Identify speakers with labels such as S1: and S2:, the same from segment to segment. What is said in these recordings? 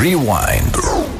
S1: Rewind.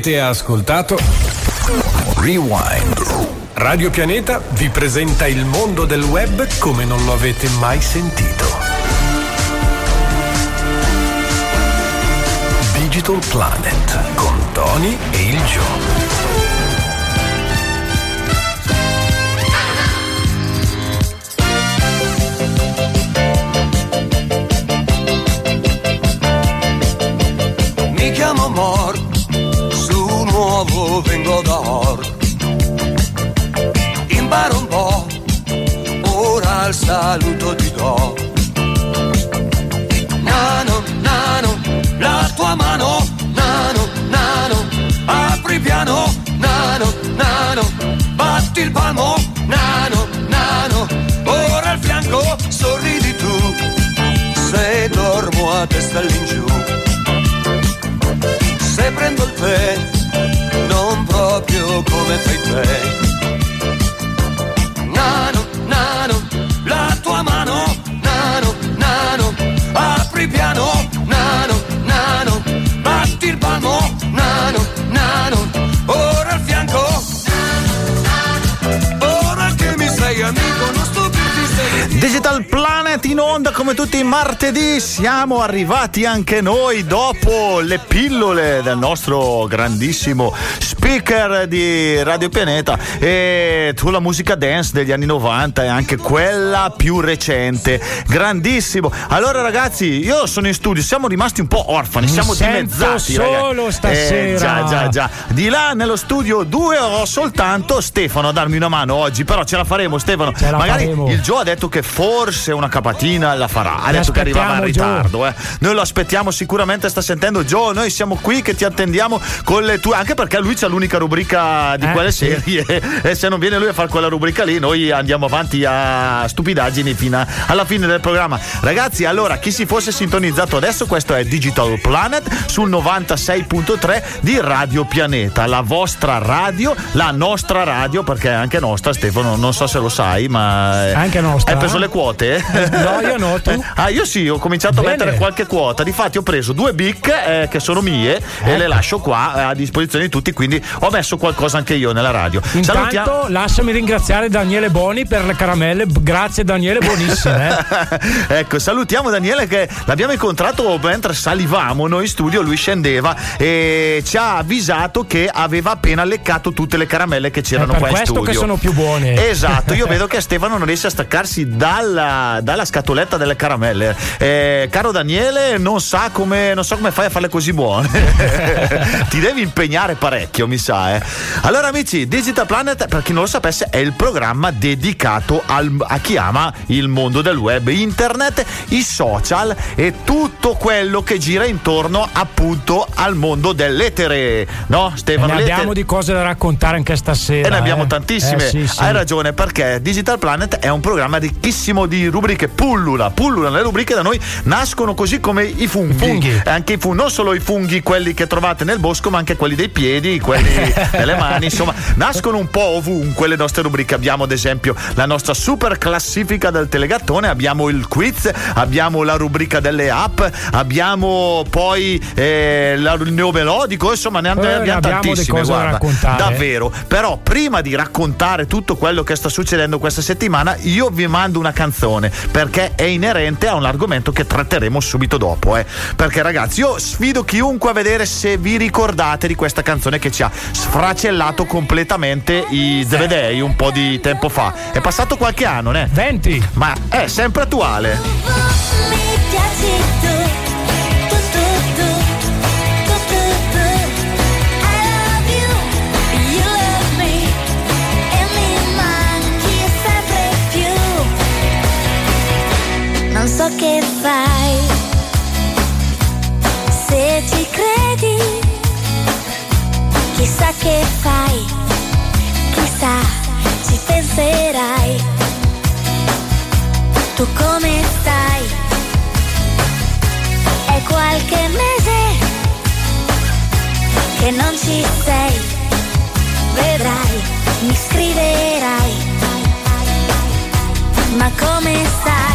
S2: Avete ascoltato Rewind. Radio Pianeta vi presenta il mondo del web come non lo avete mai sentito. Digital Planet con Tony e il Joe.
S3: Mi chiamo Mort nuovo vengo da Or. Imparo un po', ora il saluto ti do. Nano, nano, la tua mano, nano, nano, apri piano, nano, nano, batti il palmo, nano, nano, ora al fianco sorridi tu, se dormo a testa all'ingiù. Se prendo il pelo bello come Taipei. Nano, nano, la tua mano, nano, nano, apri piano, nano, nano, batti il palmo, nano, nano, ora al fianco. Ora che mi sei amico, non stupirti se
S4: Digital Planet in onda come tutti i martedì, siamo arrivati anche noi dopo le pillole del nostro grandissimo speaker di Radio Pianeta e tu la musica dance degli anni 90 e anche quella più recente, grandissimo. Allora ragazzi, io sono in studio, siamo rimasti un po' orfani,
S5: Mi
S4: siamo dimezzati.
S5: solo
S4: ragazzi.
S5: stasera.
S4: Eh, già, già, già. Di là nello studio due ho soltanto Stefano a darmi una mano oggi, però ce la faremo Stefano.
S5: La
S4: Magari
S5: faremo.
S4: il Gio ha detto che forse una capatina la farà. Ha detto che arrivava in ritardo. eh. Noi lo aspettiamo sicuramente, sta sentendo Gio. Noi siamo qui che ti attendiamo con le tue. Anche perché lui c'ha l'unica rubrica di
S5: Eh,
S4: quelle
S5: sì.
S4: E se non viene lui a fare quella rubrica lì, noi andiamo avanti a stupidaggini fino a- alla fine del programma. Ragazzi, allora, chi si fosse sintonizzato adesso, questo è Digital Planet sul 96.3 di Radio Pianeta, la vostra radio, la nostra radio, perché è anche nostra, Stefano, non so se lo sai, ma. eh,
S5: Anche nostra.
S4: Hai preso le quote?
S5: No, io no, tu?
S4: Ah, io sì, ho cominciato
S5: Bene.
S4: a mettere qualche quota. Difatti, ho preso due bic eh, che sono mie e
S5: Ecco.
S4: le lascio qua eh, a disposizione di tutti. Quindi ho messo qualcosa anche io nella radio.
S5: Intanto lasciami ringraziare Daniele Boni per le caramelle. Grazie Daniele, buonissime. eh.
S4: ecco, salutiamo Daniele che l'abbiamo incontrato mentre salivamo noi in studio, lui scendeva e ci ha avvisato che aveva appena leccato tutte le caramelle che c'erano qua in
S5: questo
S4: studio.
S5: che sono più buone.
S4: Esatto, io vedo che Stefano non riesce a staccarsi dalla, dalla scatoletta delle caramelle. Eh, caro Daniele, non sa come non so come fai a farle così buone. Ti devi impegnare parecchio, mi sa. eh. Allora, amici, Digital Planet, per chi non lo sapesse, è il programma dedicato al- a chi ama il mondo del web, internet, i social e tutto quello che gira intorno appunto al mondo dell'etere. No,
S5: E
S4: Stefano?
S5: ne abbiamo di cose da raccontare anche stasera.
S4: e ne abbiamo
S5: eh.
S4: tantissime.
S5: Eh, sì, sì.
S4: Hai ragione, perché Digital Planet è un programma ricchissimo di rubriche. Pullula, pullula. Le rubriche da noi nascono così come i funghi.
S5: Funghi.
S4: E Anche i funghi, non solo i funghi, quelli che trovate nel bosco, ma anche quelli dei piedi, quelli delle mani. Insomma, nascono un po' ovunque le nostre rubriche. Abbiamo, ad esempio, la nostra super classifica del telegattone, abbiamo il quiz, abbiamo la rubrica delle app, abbiamo poi eh, la- il neomelodico, insomma, ne, and-
S5: Eh,
S4: abbiamo tantissime.
S5: da
S4: guarda.
S5: raccontare.
S4: Davvero. Però prima di raccontare tutto quello che sta succedendo questa settimana, io vi mando una canzone perché è inerente a un argomento che tratteremo subito dopo. eh. Perché ragazzi, io sfido chiunque a vedere se vi ricordate di questa canzone che ci ha sfracellato completamente i DVD un po' di tempo fa. È passato qualche anno, né?
S5: 20.
S4: Ma è sempre attuale.
S6: Mi piaci tu, tu, tu, tu, tu, tu, tu. I love you, you love me, e mi manchi sempre più. Non so che fai, se ci credi, chissà che fai, chissà ci penserai. Tu come stai? È qualche mese che non ci sei. Vedrai, mi scriverai. Ma come stai?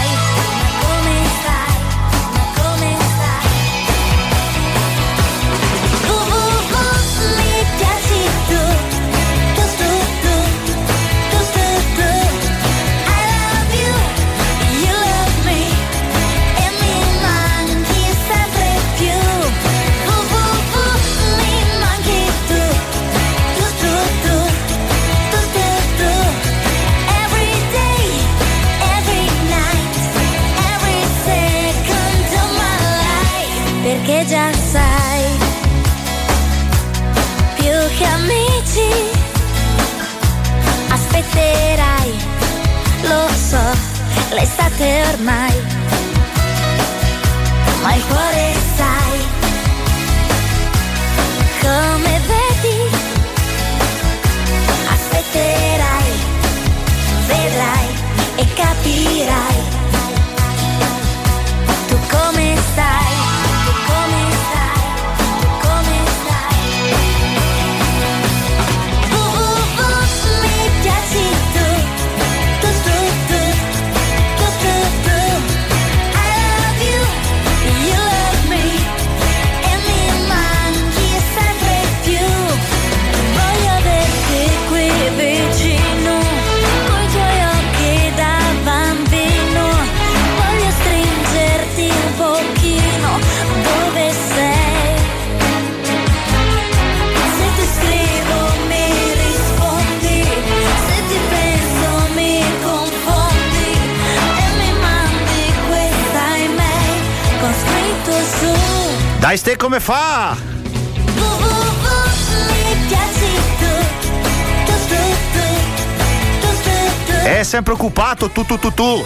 S4: Occupato, tu, tu, tu, tu.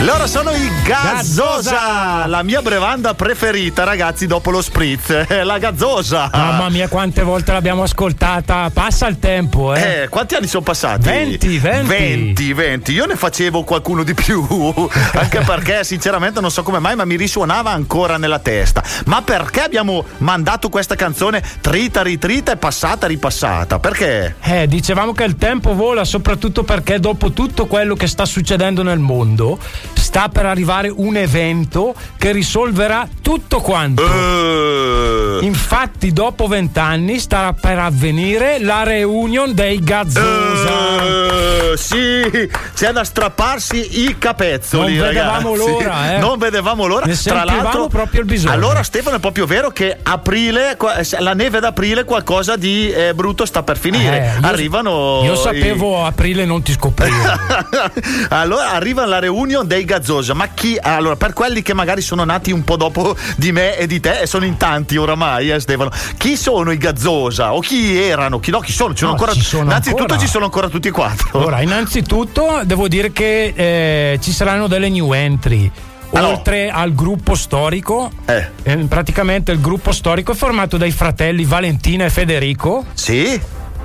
S4: Loro sono i Gazzosa. La mia brevanda preferita, ragazzi, dopo lo spritz. Eh, La Gazzosa.
S5: Mamma mia, quante volte l'abbiamo ascoltata. Passa il tempo, eh.
S4: Eh, quanti anni sono passati?
S5: 20, 20.
S4: 20, 20. Io ne facevo qualcuno di più. Anche perché, sinceramente, non so come mai, ma mi risuonava ancora nella testa. Ma perché abbiamo mandato questa canzone trita, ritrita e passata, ripassata? Perché?
S5: Eh, dicevamo che il tempo vola soprattutto perché dopo tutto quello che sta succedendo nel mondo, sta per arrivare un evento che risolverà tutto quanto.
S4: Eh,
S5: Infatti, dopo vent'anni starà per avvenire la reunion dei Gazzosa.
S4: eh, sì, c'è da strapparsi i capezzoli.
S5: Non vedevamo
S4: ragazzi.
S5: l'ora, eh.
S4: Non vedevamo l'ora.
S5: Ne
S4: Tra l'altro,
S5: proprio il bisogno.
S4: Allora, Stefano, è proprio vero che aprile, la neve d'aprile, qualcosa di eh, brutto sta per finire.
S5: Eh, io-
S4: Arrivano.
S5: Io
S4: i-
S5: sapevo aprile non ti scoprivo.
S4: allora arriva la reunion dei Gazzosa. Ma chi? Allora, per quelli che magari sono nati un po' dopo di me e di te, e sono in tanti oramai, eh, Stefano. Chi sono i Gazzosa? O chi erano? Chi no? Chi sono? Ci sono
S5: No,
S4: ancora.
S5: ci sono
S4: innanzitutto
S5: ancora.
S4: ci sono ancora tutti e quattro.
S5: Ora, innanzitutto devo dire che eh, ci saranno delle new entry.
S4: Allora.
S5: Oltre al gruppo storico,
S4: Eh.
S5: eh, praticamente il gruppo storico è formato dai fratelli Valentina e Federico
S4: Sì?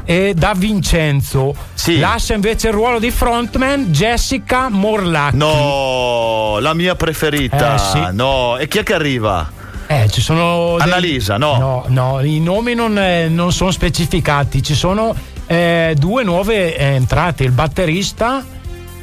S5: E da Vincenzo.
S4: Sì.
S5: Lascia invece il ruolo di frontman Jessica Morlacchi.
S4: No, la mia preferita.
S5: Eh, sì.
S4: No, e chi è che arriva?
S5: Eh, ci sono. dei-
S4: Annalisa, no.
S5: No, no, i nomi non, eh, non sono specificati. Ci sono eh, due nuove eh, entrate: il batterista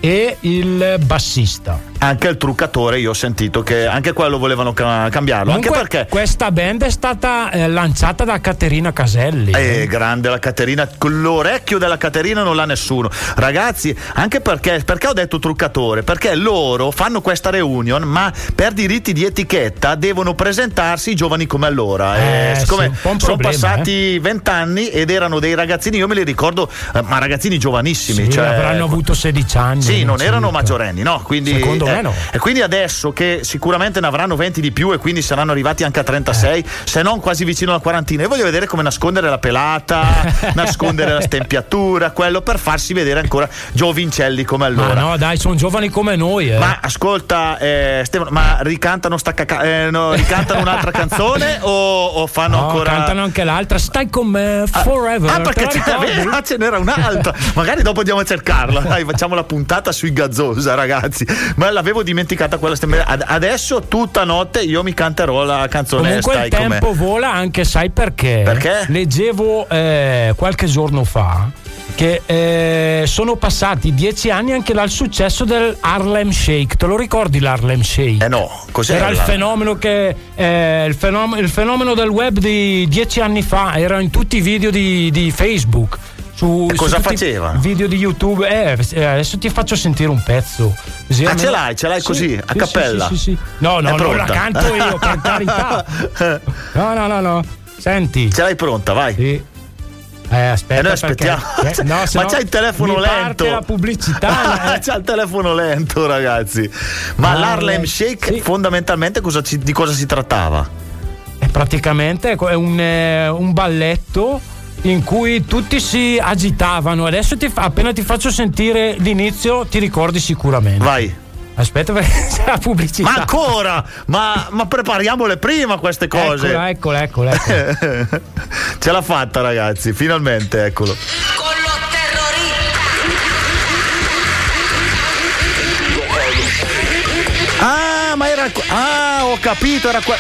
S5: e il bassista.
S4: Anche il truccatore, io ho sentito che anche quello volevano ca- cambiarlo.
S5: Comunque,
S4: anche perché.
S5: questa band è stata eh, lanciata da Caterina Caselli.
S4: Eh, grande la Caterina, l'orecchio della Caterina non l'ha nessuno. Ragazzi, anche perché, perché ho detto truccatore? Perché loro fanno questa reunion, ma per diritti di etichetta devono presentarsi giovani come allora.
S5: Eh, sì,
S4: siccome
S5: un
S4: sono
S5: problema,
S4: passati vent'anni ed erano dei ragazzini, io me li ricordo, eh, ma ragazzini giovanissimi.
S5: Sì,
S4: cioè,
S5: avranno avuto 16 anni.
S4: Sì, non erano maggiorenni, no? Quindi,
S5: Secondo me
S4: eh,
S5: no.
S4: E quindi adesso che sicuramente ne avranno 20 di più e quindi saranno arrivati anche a 36, se non quasi vicino alla quarantina. Io voglio vedere come nascondere la pelata, nascondere la stempiatura, quello per farsi vedere ancora giovincelli come allora.
S5: Ma no, dai, sono giovani come noi. Eh.
S4: Ma ascolta, eh, Stefano, ma ricantano, caca- eh, no, ricantano un'altra canzone o, o fanno
S5: No,
S4: ancora.
S5: cantano anche l'altra. Stai con me forever.
S4: Ah,
S5: Te
S4: perché ah, ce n'era un'altra. Magari dopo andiamo a cercarla. Dai, facciamo la puntata sui Gazzosa, ragazzi. Ma l'avevo dimenticata quella stem- ad- Adesso tutta notte io mi canterò la canzone
S5: Comunque
S4: Stai
S5: il tempo vola anche, sai perché?
S4: Perché?
S5: Leggevo eh, qualche giorno fa che eh, sono passati dieci anni anche dal successo del Harlem Shake. Te lo ricordi l'Harlem Shake?
S4: Eh no, cos'era?
S5: Era il fenomeno che eh, il, fenomeno, il fenomeno del web di dieci anni fa, era in tutti i video di, di Facebook. Su,
S4: cosa
S5: su
S4: faceva?
S5: Video di YouTube. Eh, eh, adesso ti faccio sentire un pezzo. Così
S4: Ah, ce l'hai, ce l'hai così, a
S5: sì,
S4: cappella?
S5: Sì, sì, sì. No, no,
S4: È
S5: non la canto io, per carità. No, no, no, no. Senti.
S4: Ce l'hai pronta, vai.
S5: Sì. Eh, aspetta,
S4: E noi
S5: perché-
S4: aspettiamo.
S5: eh, no,
S4: Ma c'hai il telefono lento.
S5: la pubblicità. eh.
S4: C'ha il telefono lento, ragazzi. Ma
S5: Ah,
S4: l'Harlem
S5: eh,
S4: Shake
S5: sì.
S4: fondamentalmente cosa ci- di cosa si trattava?
S5: E praticamente è un, eh, un balletto in cui tutti si agitavano. Adesso ti fa- appena ti faccio sentire l'inizio, ti ricordi sicuramente.
S4: Vai.
S5: Aspetta, perché c'è la pubblicità.
S4: Ma ancora? Ma, ma prepariamole prima queste cose.
S5: Eccola, eccola, eccola. eccola.
S4: Ce l'ha fatta, ragazzi, finalmente, eccolo. Ah, ma era. Ah, ho capito, era que-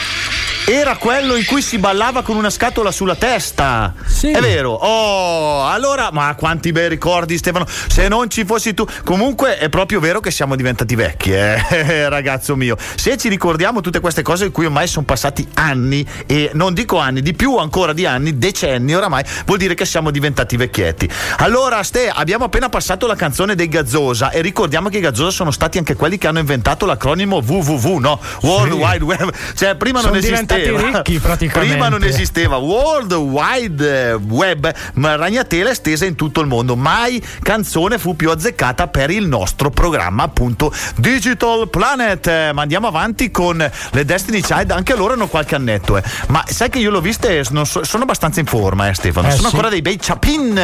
S4: Era quello in cui si ballava con una scatola sulla testa.
S5: Sì.
S4: È vero. Oh, allora, ma quanti bei ricordi, Stefano. Se non ci fossi tu. Comunque è proprio vero che siamo diventati vecchi, eh, ragazzo mio. Se ci ricordiamo tutte queste cose in cui ormai sono passati anni, e non dico anni, di più ancora di anni, decenni oramai, vuol dire che siamo diventati vecchietti. Allora, Ste, abbiamo appena passato la canzone dei Gazzosa e ricordiamo che i Gazzosa sono stati anche quelli che hanno inventato l'acronimo WWW, no? World
S5: Sì.
S4: Wide Web. Cioè, prima non
S5: Sono
S4: esisteva. Esisteva.
S5: ricchi.
S4: Prima non esisteva World Wide Web, ma ragnatela estesa in tutto il mondo. Mai canzone fu più azzeccata per il nostro programma, appunto Digital Planet. Ma andiamo avanti con le Destiny Child, anche loro hanno qualche annetto. eh. Ma sai che io l'ho viste, sono abbastanza in forma, eh, Stefano.
S5: Eh,
S4: sono
S5: sì.
S4: ancora dei bei chapin.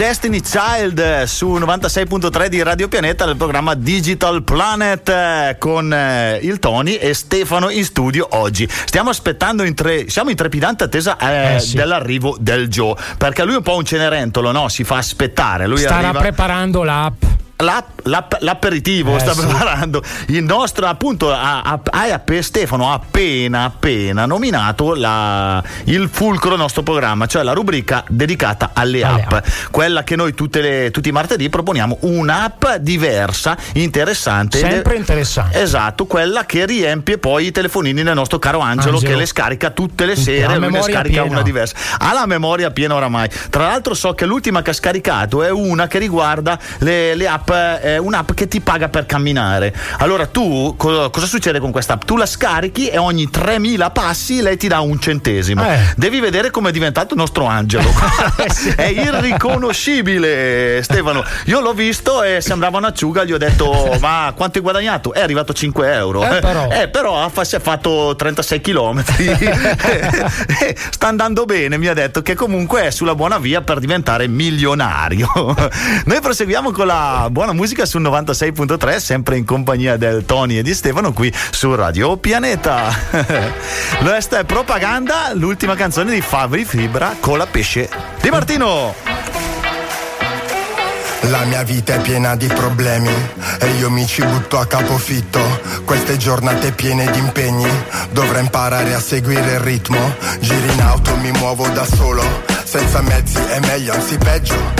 S4: Destiny Child su 96.3 di Radio Pianeta del programma Digital Planet eh, con eh, il Tony e Stefano in studio oggi. Stiamo aspettando, in tre, siamo in trepidante attesa eh,
S5: Eh, sì.
S4: dell'arrivo del Joe, perché lui è un po' un cenerentolo, no? Si fa aspettare. Lui
S5: Starà
S4: arriva...
S5: preparando l'app.
S4: L'app- l'app- l'aperitivo
S5: Eh,
S4: sta
S5: sì.
S4: preparando il nostro appunto ha- ha- app- Stefano ha appena appena nominato la- il fulcro del nostro programma cioè la rubrica dedicata alle,
S5: Alle
S4: app, quella che noi tutte le- tutti i martedì proponiamo un'app diversa interessante
S5: Sempre interessante.
S4: esatto quella che riempie poi i telefonini del nostro caro Angelo,
S5: Angelo.
S4: che le scarica tutte le sere ne scarica
S5: piena.
S4: una diversa ha la memoria piena oramai tra l'altro so che l'ultima che ha scaricato è una che riguarda le, le app è un'app che ti paga per camminare allora tu co- cosa succede con questa app tu la scarichi e ogni 3000 passi lei ti dà un centesimo
S5: Eh.
S4: devi vedere come è diventato il nostro Angelo è irriconoscibile Stefano io l'ho visto e sembrava un'acciuga gli ho detto ma quanto hai guadagnato? è arrivato 5 euro
S5: Eh, però.
S4: Eh, però ha si è fatto 36 km. Sta andando bene, mi ha detto che comunque è sulla buona via per diventare milionario. Noi proseguiamo con la buona buona musica sul 96.3, sempre in compagnia del Tony e di Stefano qui su Radio Pianeta. Questa è Propaganda, l'ultima canzone di Fabri Fibra con la pesce di Martino.
S7: La mia vita è piena di problemi e io mi ci butto a capofitto. Queste giornate piene di impegni, dovrei imparare a seguire il ritmo. Giri in auto, mi muovo da solo, senza mezzi è meglio, anzi peggio.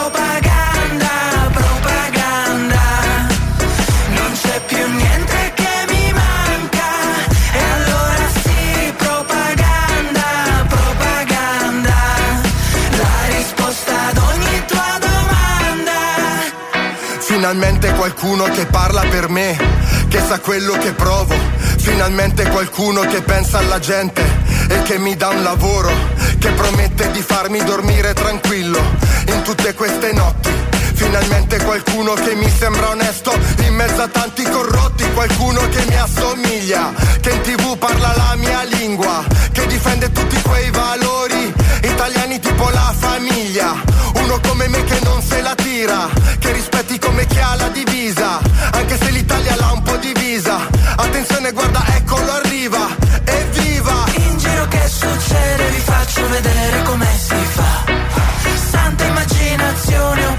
S7: Finalmente qualcuno che parla per me, che sa quello che provo. Finalmente qualcuno che pensa alla gente e che mi dà un lavoro, che promette di farmi dormire tranquillo in tutte queste notti. Finalmente qualcuno che mi sembra onesto. In mezzo a tanti corrotti, qualcuno che mi assomiglia, che in tv parla la mia lingua, che difende tutti quei valori. Italiani tipo la famiglia. Uno come me che non se la tira, che rispetti come chi ha la divisa, anche se l'Italia l'ha un po' divisa. Attenzione, guarda, eccolo arriva, evviva!
S8: In giro che succede vi faccio vedere come si fa. Santa immaginazione ho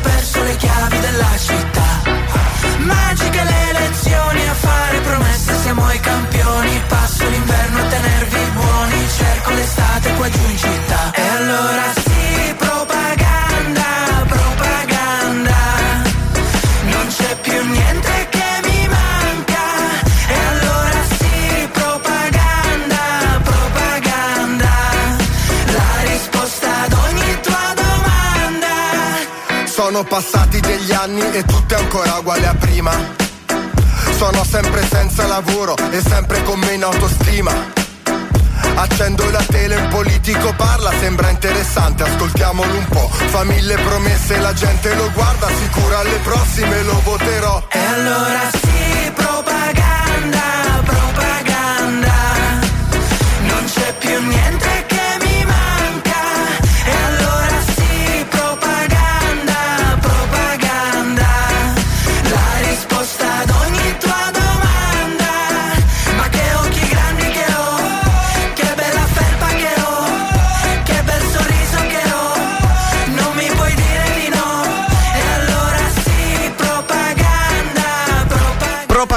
S8: qua giù in città. E allora sì, propaganda, propaganda. Non c'è più niente che mi manca. E allora sì, propaganda, propaganda. La risposta ad ogni tua domanda.
S7: Sono passati degli anni e tutto è ancora uguale a prima. Sono sempre senza lavoro e sempre con meno autostima. Accendo la tele, un politico parla, sembra interessante, ascoltiamolo un po'. Fa mille promesse, la gente lo guarda, sicura alle prossime lo voterò.
S8: E allora sì, propaganda,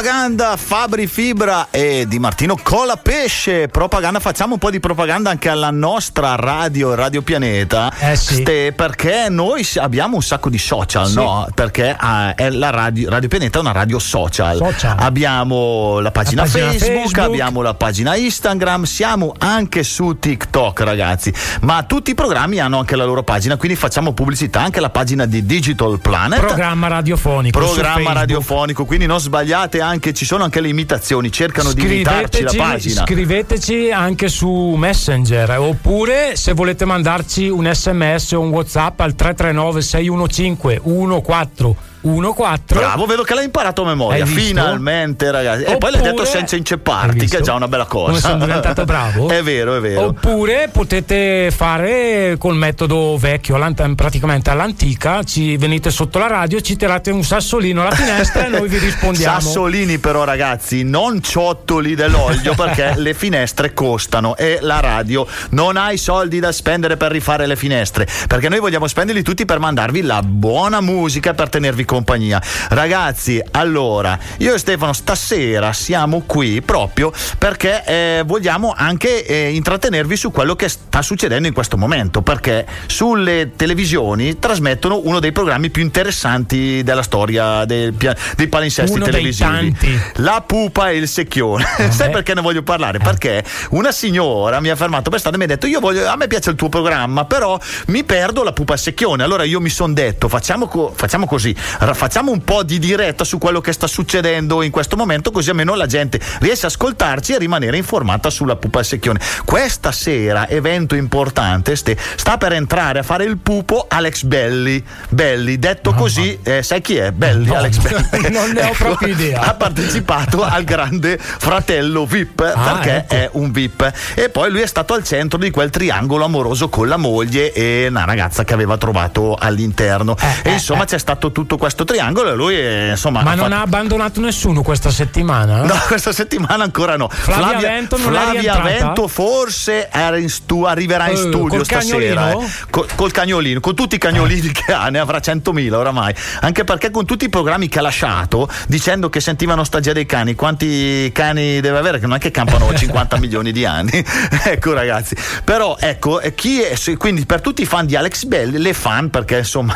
S8: propaganda
S4: Fabri Fibra e Di Martino Cola Pesce. Propaganda, facciamo un po' di propaganda anche alla nostra radio, Radio Pianeta.
S5: Eh sì.
S4: Ste- perché noi abbiamo un sacco di social,
S5: Sì.
S4: no? Perché è la radio, radio Pianeta è una radio social.
S5: Social.
S4: Abbiamo la pagina,
S5: La pagina
S4: Facebook,
S5: Facebook.
S4: abbiamo la pagina Instagram, siamo anche su TikTok, ragazzi. Ma tutti i programmi hanno anche la loro pagina, quindi facciamo pubblicità anche alla pagina di Digital Planet
S5: Programma radiofonico.
S4: programma radiofonico, quindi non sbagliate anche, ci sono anche le imitazioni, cercano di imitarci la pagina.
S5: scriveteci anche su Messenger oppure se volete mandarci un sms o un whatsapp al 339 615 1414
S4: Bravo, vedo che l'hai imparato a memoria. Finalmente, ragazzi. E poi l'hai
S5: Oppure-
S4: detto senza incepparti, che è già una bella cosa.
S5: Come sono diventato bravo?
S4: è vero, è vero.
S5: Oppure potete fare col metodo vecchio, praticamente all'antica, ci venite sotto la radio, ci tirate un sassolino alla finestra e noi vi rispondiamo.
S4: Sassolini però ragazzi non ciottoli dell'olio perché le finestre costano e la radio non ha i soldi da spendere per rifare le finestre perché noi vogliamo spenderli tutti per mandarvi la buona musica per tenervi compagnia. Ragazzi, allora, io e Stefano stasera siamo qui proprio perché eh, vogliamo anche eh, intrattenervi su quello che sta succedendo in questo momento, perché sulle televisioni trasmettono uno dei programmi più interessanti della storia del pia- dei palinsesti
S5: Uno dei
S4: televisivi. La pupa e il secchione. Sai perché ne voglio parlare? Perché una signora mi ha fermato per strada e mi ha detto: Io voglio, a me piace il tuo programma, però mi perdo la pupa e il secchione. Allora io mi sono detto: facciamo, co- facciamo così, facciamo un po' di diretta su quello che sta succedendo in questo momento, così almeno la gente riesce a ascoltarci e rimanere informata sulla pupa il secchione. Questa sera, evento importante, Ste, sta per entrare a fare il pupo Alex Belli. Belli, detto così, eh, sai chi è? Belli,
S5: No,
S4: Alex Belli.
S5: non ne ho proprio idea.
S4: Ha partecipato al grande fratello VIP
S5: Ah,
S4: perché
S5: ecco.
S4: è un VIP e poi lui è stato al centro di quel triangolo amoroso con la moglie e una ragazza che aveva trovato all'interno
S5: Eh,
S4: e
S5: eh,
S4: insomma
S5: eh.
S4: c'è stato tutto questo triangolo e lui eh, insomma
S5: Ma
S4: ha
S5: non
S4: fatto-
S5: ha abbandonato nessuno questa settimana?
S4: No, questa settimana ancora no.
S5: Flavia Vento non è
S4: Flavia? Vento forse in stu- arriverà in
S5: Eh,
S4: studio
S5: col
S4: stasera. eh. Col, col cagnolino, con tutti i cagnolini che ha, ne avrà 100.000 oramai. Anche perché con tutti i programmi che ha lasciato, dicendo che sentivano stagia dei cani, quanti cani deve avere? Che non è che campano 50 milioni di anni. ecco ragazzi. Però ecco, eh, chi è, quindi per tutti i fan di Alex Belli, le fan, perché insomma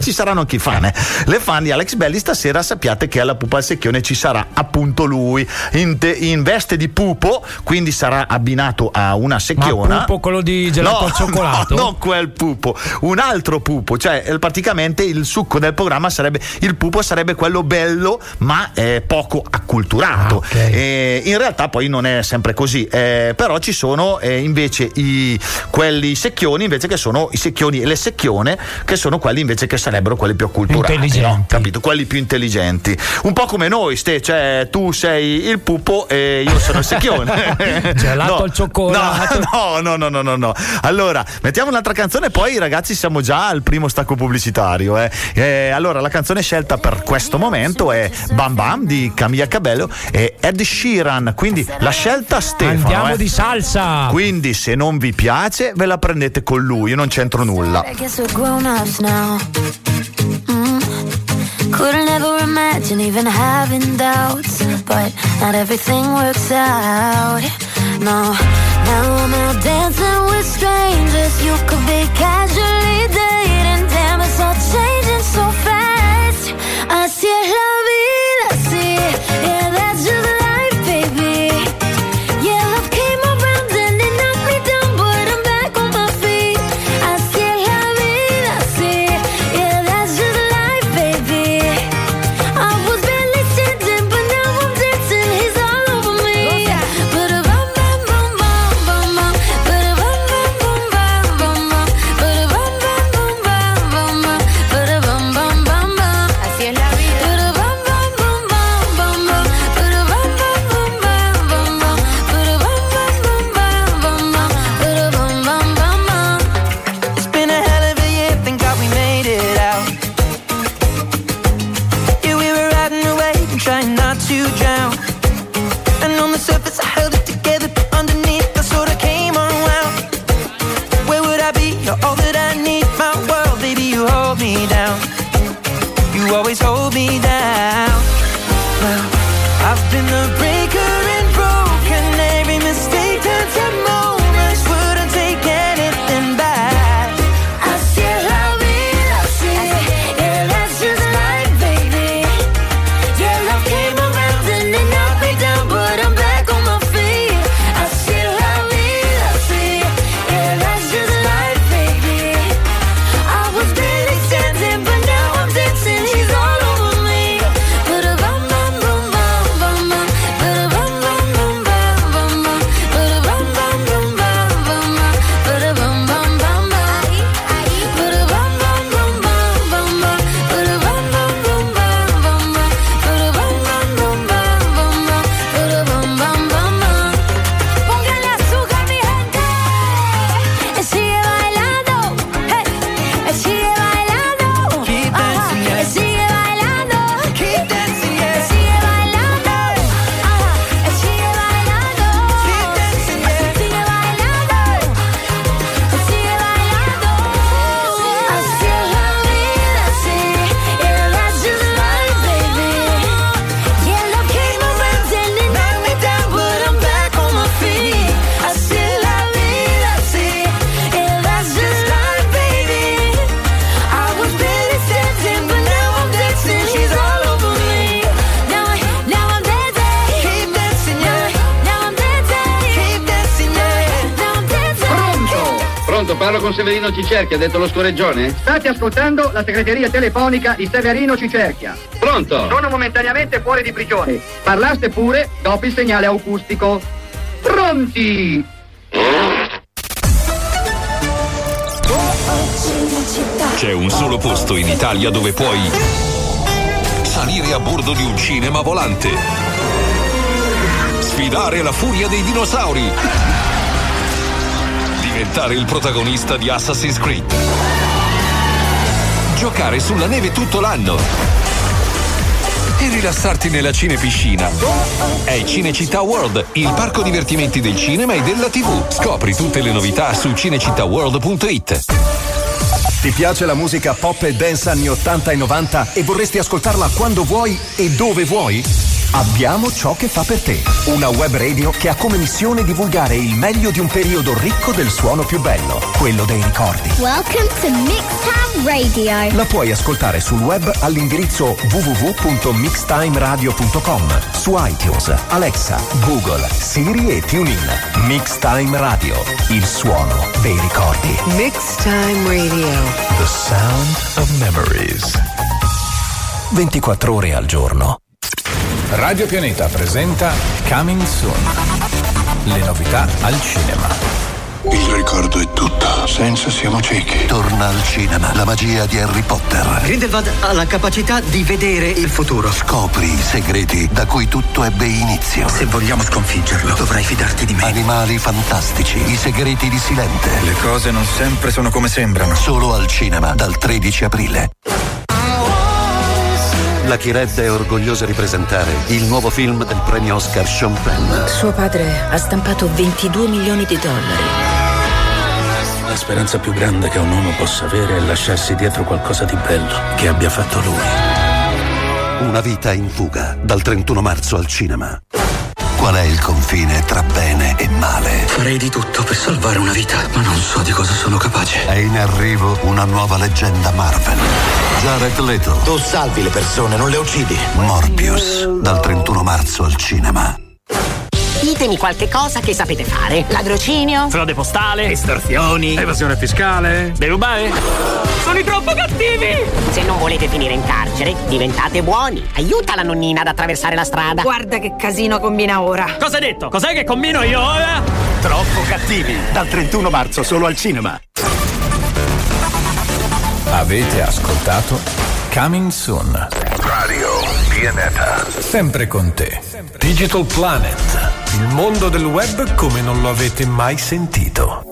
S4: ci saranno anche i fan, eh. Le fan di Alex Belli stasera sappiate che alla pupa al secchione ci sarà appunto lui in, te- in veste di pupo, quindi sarà abbinato a una
S5: Ma
S4: secchiona.
S5: pupo quello di gelato al cioccolato?
S4: No, non quel pupo, un altro pupo, cioè eh, praticamente il succo del programma sarebbe il pupo sarebbe quello bello ma eh, poco acculturato.
S5: Ah, ok.
S4: Eh, in realtà poi non è sempre così, eh, però ci sono eh, invece i, quelli secchioni invece che sono i secchioni e le secchione che sono quelli invece che sarebbero quelli più acculturati. No? capito? Quelli più intelligenti. Un po' come noi, Ste, cioè tu sei il pupo e io sono il secchione.
S5: Gelato
S4: No,
S5: al cioccolato.
S4: No, no, no, no, no, no. Allora, mettiamo un'altra canzone, poi ragazzi siamo già al primo stacco pubblicitario. eh. Eh, allora, la canzone scelta per questo momento è Bam Bam di Camilla Cabello e Ed Sheeran, quindi la scelta Stefano.
S5: Andiamo
S4: eh.
S5: di salsa.
S4: Quindi se non vi piace ve la prendete con lui, io non c'entro nulla.
S6: Couldn't ever imagine even having doubts, but not everything works out. No, now I'm out dancing with strangers. You could be casually dating.
S9: Severino Cicerchi, ha detto lo scoreggione?
S10: State ascoltando la segreteria telefonica di Severino Cicerchia.
S9: Pronto?
S10: Sono momentaneamente fuori di prigione. Parlaste pure dopo il segnale acustico. Pronti!
S11: C'è un solo posto in Italia dove puoi salire a bordo di un cinema volante, sfidare la furia dei dinosauri, diventare il protagonista di Assassin's Creed, giocare sulla neve tutto l'anno e rilassarti nella cinepiscina. È Cinecittà World, il parco divertimenti del cinema e della TV. Scopri tutte le novità su cinecittàworld.it.
S12: Ti piace la musica pop e dance anni 80 e 90 e vorresti ascoltarla quando vuoi e dove vuoi? Abbiamo ciò che fa per te. Una web radio che ha come missione divulgare il meglio di un periodo ricco del suono più bello, quello dei ricordi.
S6: Welcome to Mixtown Radio.
S12: La puoi ascoltare sul web all'indirizzo www.mixtimeradio.com, su iTunes, Alexa, Google, Siri e TuneIn. Mixtime Radio, il suono dei ricordi.
S13: Mixtime Radio.
S12: The sound of memories. 24 ore al giorno.
S1: Radio Pianeta presenta Coming Soon. Le novità al cinema.
S14: Il ricordo è tutto, senza siamo ciechi. Torna al cinema, la magia di Harry Potter.
S15: Grindelwald ha la capacità di vedere il futuro.
S14: Scopri i segreti da cui tutto ebbe inizio.
S15: Se vogliamo sconfiggerlo, dovrai fidarti di me.
S14: Animali fantastici, i segreti di Silente.
S15: Le cose non sempre sono come sembrano.
S14: Solo al cinema, dal 13 aprile. La Chired è orgogliosa di presentare il nuovo film del premio Oscar Sean Penn.
S16: Suo padre ha stampato 22 milioni di dollari.
S17: La speranza più grande che un uomo possa avere è lasciarsi dietro qualcosa di bello che abbia fatto lui.
S14: Una vita in fuga, dal 31 marzo al cinema. Qual è il confine tra bene e male?
S15: Farei di tutto per salvare una vita, ma non so di cosa sono capace.
S14: È in arrivo una nuova leggenda Marvel. Jared Leto.
S18: Tu salvi le persone, non le uccidi.
S14: Morbius, dal 31 marzo al cinema.
S19: Ditemi qualche cosa che sapete fare. Ladrocinio?
S20: Frode postale?
S19: Estorsioni?
S20: Evasione fiscale? Derubare? Sono i troppo cattivi!
S19: Se non volete finire in carcere, diventate buoni. Aiuta la nonnina ad attraversare la strada.
S16: Guarda che casino combina ora.
S20: Cosa hai detto? Cos'è che combino io ora?
S18: Troppo cattivi. Dal 31 marzo solo al cinema.
S1: Avete ascoltato Coming Soon.
S14: Radio Pianeta.
S1: Sempre con te. Digital Planet. Il mondo del web come non lo avete mai sentito.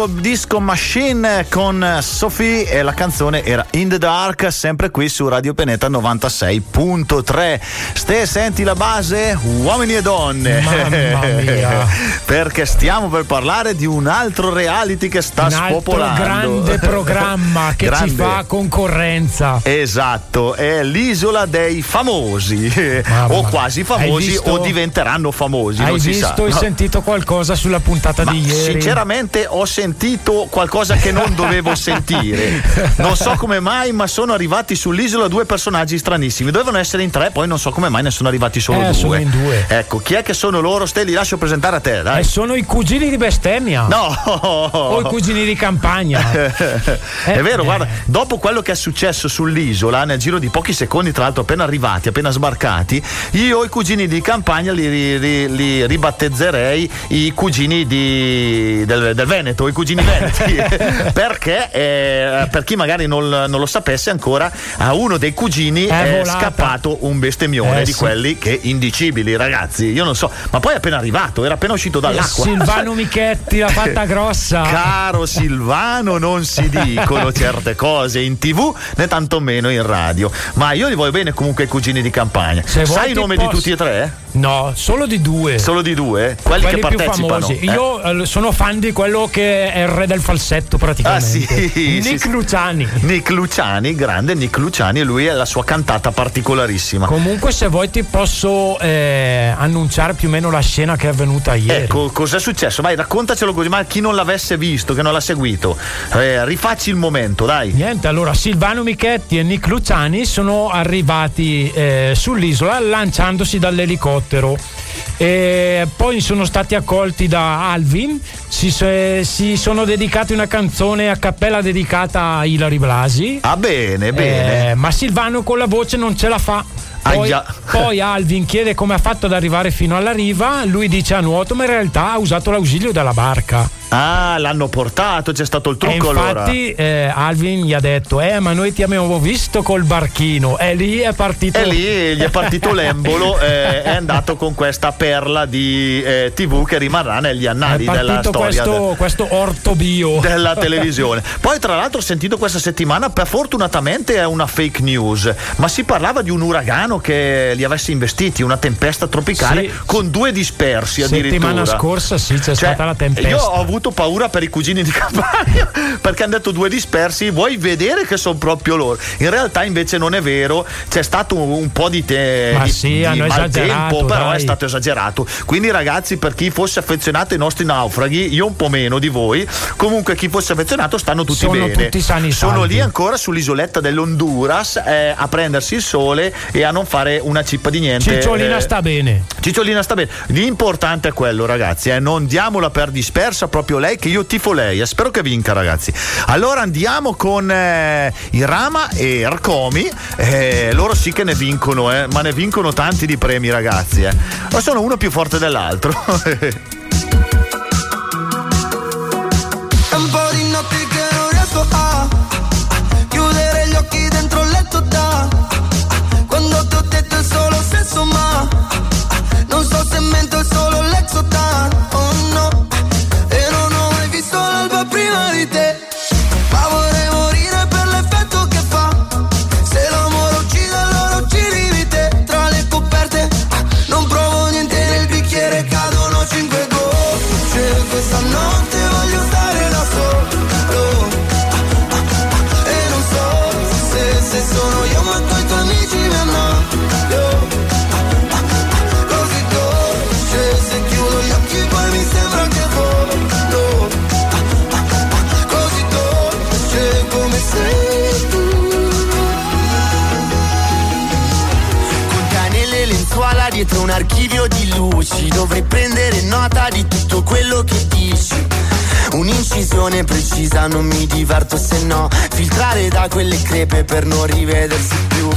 S4: Parco Disco Machine con Sophie e la canzone era In the Dark, sempre qui su Radio Peneta 96.3. Ste, senti la base? Uomini e donne.
S5: Mamma mia.
S4: Perché stiamo per parlare di un altro reality che sta
S5: Un
S4: spopolando.
S5: grande programma che ci
S4: Grande.
S5: fa concorrenza.
S4: Esatto, è l'isola dei famosi,
S5: Mamma.
S4: o quasi famosi,
S5: visto-
S4: o diventeranno famosi.
S5: Hai
S4: non si
S5: visto
S4: sa.
S5: e
S4: No.
S5: sentito qualcosa sulla puntata
S4: Ma
S5: di ieri?
S4: sinceramente ho sentito qualcosa che non dovevo sentire. Non so come mai, ma sono arrivati sull'isola due personaggi stranissimi. Dovevano essere in tre, poi non so come mai ne sono arrivati solo
S5: Eh,
S4: due.
S5: sono in due.
S4: Ecco, chi è che sono loro? Ste li lascio presentare a te, dai.
S5: Eh, sono i cugini di bestemmia.
S4: No!
S5: O i cugini di campagna.
S4: è vero, guarda, dopo quello che è successo sull'isola, nel giro di pochi secondi, tra l'altro appena arrivati, appena sbarcati, io i cugini di campagna li, ri- ri- li ribattezzerei i cugini di- del, del Veneto, i cugini veneti. Perché, eh, per chi magari non, non lo sapesse ancora, a uno dei cugini
S5: È
S4: è, scappato un bestemmione
S5: Eh,
S4: di
S5: sì.
S4: quelli che indicibili, ragazzi. Io non so, ma poi è appena arrivato, era appena uscito dall'acqua.
S5: Silvano Michetti l'ha fatta grossa.
S4: Caro Silvano, non si dicono certe cose in tv né tantomeno in radio. Ma io li voglio bene comunque i cugini di campagna.
S5: Se
S4: Sai i
S5: ti
S4: nomi di
S5: posso-
S4: tutti e tre?
S5: No, solo di due.
S4: Solo di due? Quelli, che
S5: più famosi.
S4: eh?
S5: Io eh, sono fan di quello che è il re del falsetto
S4: Ah
S5: praticamente.
S4: sì,
S5: Nick
S4: sì.
S5: Luciani.
S4: Nick Luciani, grande Nick Luciani, e lui è la sua cantata particolarissima.
S5: Comunque se vuoi ti posso eh, annunciare più o meno la scena che è avvenuta ieri.
S4: Ecco, cos'è successo? Vai, raccontacelo così, ma chi non l'avesse visto, che non l'ha seguito, eh, rifacci il momento, dai.
S5: Niente, allora Silvano Michetti e Nick Luciani sono arrivati eh, sull'isola lanciandosi dall'elicottero. E poi sono stati accolti da Alvin, si, si sono dedicati una canzone a cappella dedicata a Ilari Blasi.
S4: Ah, bene, bene.
S5: Eh, ma Silvano con la voce non ce la fa. Poi, poi Alvin chiede come ha fatto ad arrivare fino alla riva, lui dice a nuoto, ma in realtà ha usato l'ausilio della barca.
S4: Ah, l'hanno portato, c'è stato il
S5: E
S4: trucco allora.
S5: infatti eh, Alvin gli ha detto: Eh, ma noi ti abbiamo visto col barchino. E lì è partito.
S4: E lì gli è partito l'embolo, eh, è andato con questa perla di eh, TV che rimarrà negli annali della storia
S5: questo,
S4: de-
S5: questo orto bio.
S4: della televisione. Poi, tra l'altro, ho sentito questa settimana, per fortunatamente è una fake news, ma si parlava di un uragano che li avesse investiti, una tempesta tropicale
S5: Sì.
S4: con due dispersi addirittura.
S5: Settimana scorsa sì, c'è
S4: Cioè,
S5: stata la tempesta.
S4: Io ho avuto paura per i cugini di campagna perché hanno detto due dispersi. Vuoi vedere che sono proprio loro? In realtà, invece, non è vero. C'è stato un, un po' di, te,
S5: Ma
S4: di,
S5: sì,
S4: di
S5: hanno
S4: maltempo, però è
S5: dai.
S4: stato esagerato. Quindi, ragazzi, per chi fosse affezionato ai nostri naufraghi, io un po' meno di voi, comunque chi fosse affezionato stanno tutti
S5: Sono
S4: bene.
S5: tutti sani
S4: Sono
S5: salvi.
S4: lì ancora sull'isoletta dell'Honduras eh, a prendersi il sole e a non fare una cippa di niente.
S5: Cicciolina
S4: eh,
S5: sta bene.
S4: Cicciolina sta bene. L'importante è quello, ragazzi. eh, Non diamola per dispersa proprio lei, che io tifo lei. eh, Spero che vinca, ragazzi. Allora andiamo con eh, Irama e Arcomi. eh, loro sì che ne vincono, eh, ma ne vincono tanti di premi, ragazzi. Eh. Ma sono uno più forte dell'altro.
S8: luci dovrei prendere nota di tutto quello che dici. Un'incisione precisa non mi diverto se no. Filtrare da quelle crepe per non rivedersi più.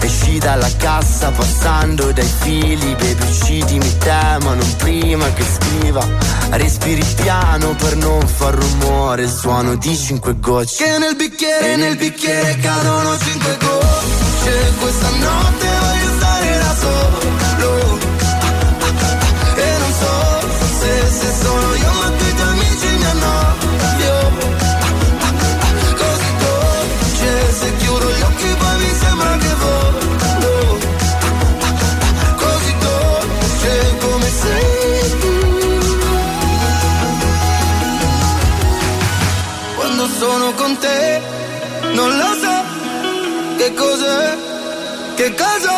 S8: Esci dalla cassa passando dai fili Baby uccidimi te ma non prima che scriva. Respiri piano per non far rumore Il suono di cinque gocce. Che nel bicchiere, nel bicchiere cadono cinque gocce. Questa notte voglio stare da solo sono con te. Non lo so che cos'è, che cosa,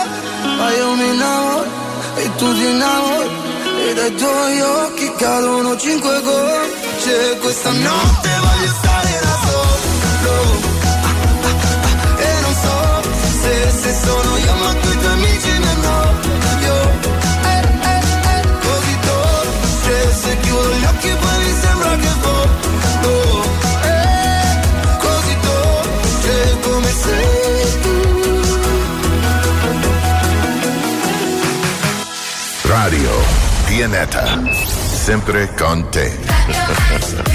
S8: ma io mi innamoro e tu ti innamori. è dai tuoi occhi cadono cinque gocce. Questa notte voglio stare da solo. Ah, ah, ah, e non so se, se sono io ma tu i tuoi amici mi hanno
S21: Radio Pianeta. Sempre con te.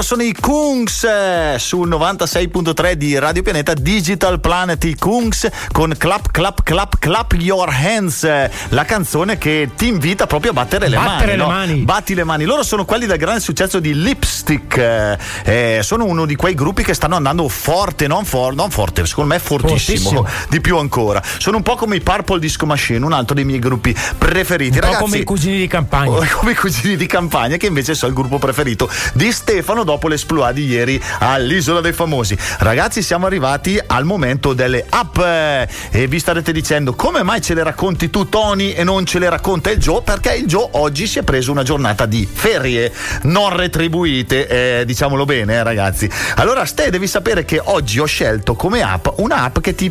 S4: Loro sono i Kungs eh, sul 96.3 di Radio Pianeta Digital Planet. I Kungs con Clap Clap Clap Clap Your Hands, eh, la canzone che ti invita proprio a battere le
S5: Battere
S4: mani.
S5: le
S4: no?
S5: mani.
S4: Batti le mani. Loro sono quelli del grande successo di Lipstick. eh, sono uno di quei gruppi che stanno andando forte, non, for- non forte, secondo me fortissimo,
S5: Fortissimo.
S4: di più ancora. Sono un po' come i Purple Disco Machine, un altro dei miei gruppi preferiti.
S5: Un po'
S4: Ragazzi,
S5: come i cugini di campagna.
S4: Come i cugini di campagna, che invece sono il gruppo preferito di Stefano dopo l'esploit di ieri all'Isola dei Famosi. Ragazzi, siamo arrivati al momento delle app e vi starete dicendo come mai ce le racconti tu Tony e non ce le racconta il Joe? Perché il Joe oggi si è preso una giornata di ferie non retribuite, eh, diciamolo bene eh, ragazzi. Allora Ste, devi sapere che oggi ho scelto come app un'app che ti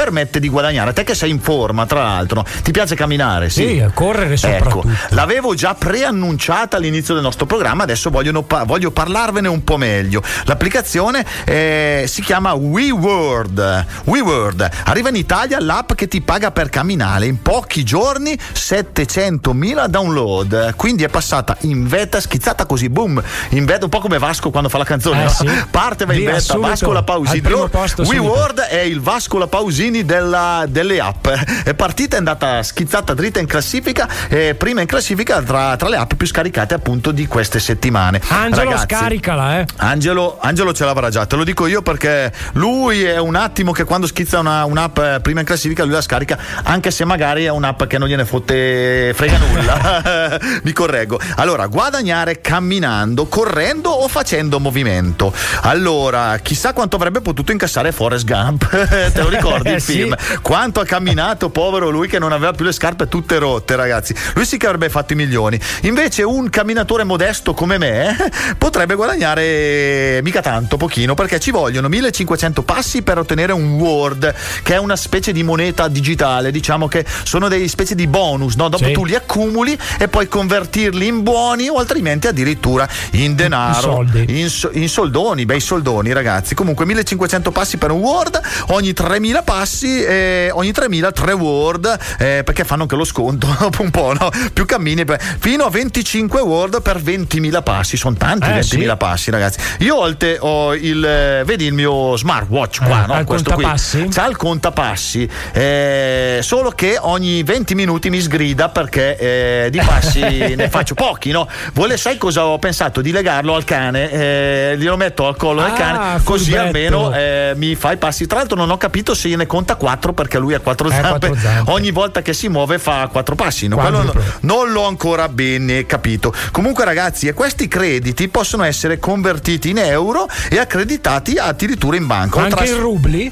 S4: permette di guadagnare. Te che sei in forma, tra l'altro, ti piace camminare? Sì,
S5: Sì, correre soprattutto.
S4: Ecco, l'avevo già preannunciata all'inizio del nostro programma, adesso pa- voglio parlarvene un po' meglio. L'applicazione eh, si chiama WeWord. WeWord. Arriva in Italia l'app che ti paga per camminare. In pochi giorni 700.000 download. Quindi è passata in beta, schizzata così, boom, in beta, un po' come Vasco quando fa la canzone.
S5: Eh,
S4: no?
S5: sì.
S4: Parte, va in
S5: subito,
S4: Vasco la Pausini.
S5: subito.
S4: WeWord è il Vasco la Pausini campioni della- delle app. È partita, è andata schizzata dritta in classifica, eh, prima in classifica tra, tra le app più scaricate appunto di queste settimane.
S5: Angelo,
S4: Ragazzi,
S5: scaricala, eh.
S4: Angelo, Angelo ce l'avrà già, te lo dico io perché lui è un attimo che quando schizza una- un'app eh, prima in classifica lui la scarica, anche se magari è un'app che non gliene fotte frega nulla. Mi correggo. Allora, guadagnare camminando, correndo o facendo movimento. Allora, chissà quanto avrebbe potuto incassare Forrest Gump. te lo ricordi
S5: Sì.
S4: film? Quanto ha camminato, povero lui che non aveva più le scarpe tutte rotte, ragazzi. Lui sì che avrebbe fatto i milioni. Invece un camminatore modesto come me eh, potrebbe guadagnare mica tanto, pochino, perché ci vogliono 1500 passi per ottenere un Word, che è una specie di moneta digitale, diciamo che sono dei specie di bonus, no? Dopo
S5: Sì.
S4: tu li accumuli e puoi convertirli in buoni o altrimenti addirittura in denaro,
S5: In soldi.
S4: in, so- in soldoni, bei soldoni, ragazzi. Comunque 1500 passi per un Word, ogni 3000 passi, eh, ogni 3000 tre Word, eh, perché fanno anche lo sconto dopo un po', no? Più cammini, per- fino a 25 Word per 20.000 passi. Sono tanti
S5: Eh,
S4: 20.000
S5: sì.
S4: passi, ragazzi. Io ho il, te- ho il, eh, vedi il mio smartwatch qua,
S5: Eh,
S4: no? Questo qui.
S5: contapassi?
S4: C'ha il contapassi, eh, solo che ogni 20 minuti mi sgrida perché di passi ne faccio pochi, no? Vuole, sai cosa ho pensato? Di legarlo al cane, glielo metto al collo del
S5: Ah,
S4: cane, così almeno mi fa i passi. Tra l'altro non ho capito se ne conta 4 perché lui ha 4
S5: Eh,
S4: zampe.
S5: quattro zampe.
S4: Ogni volta che si muove fa 4 passi. No? Quello
S5: Quadruplo.
S4: no- non l'ho ancora bene capito. Comunque ragazzi, e questi crediti possono essere convertiti in euro e accreditati addirittura in banca.
S5: Anche in rubli?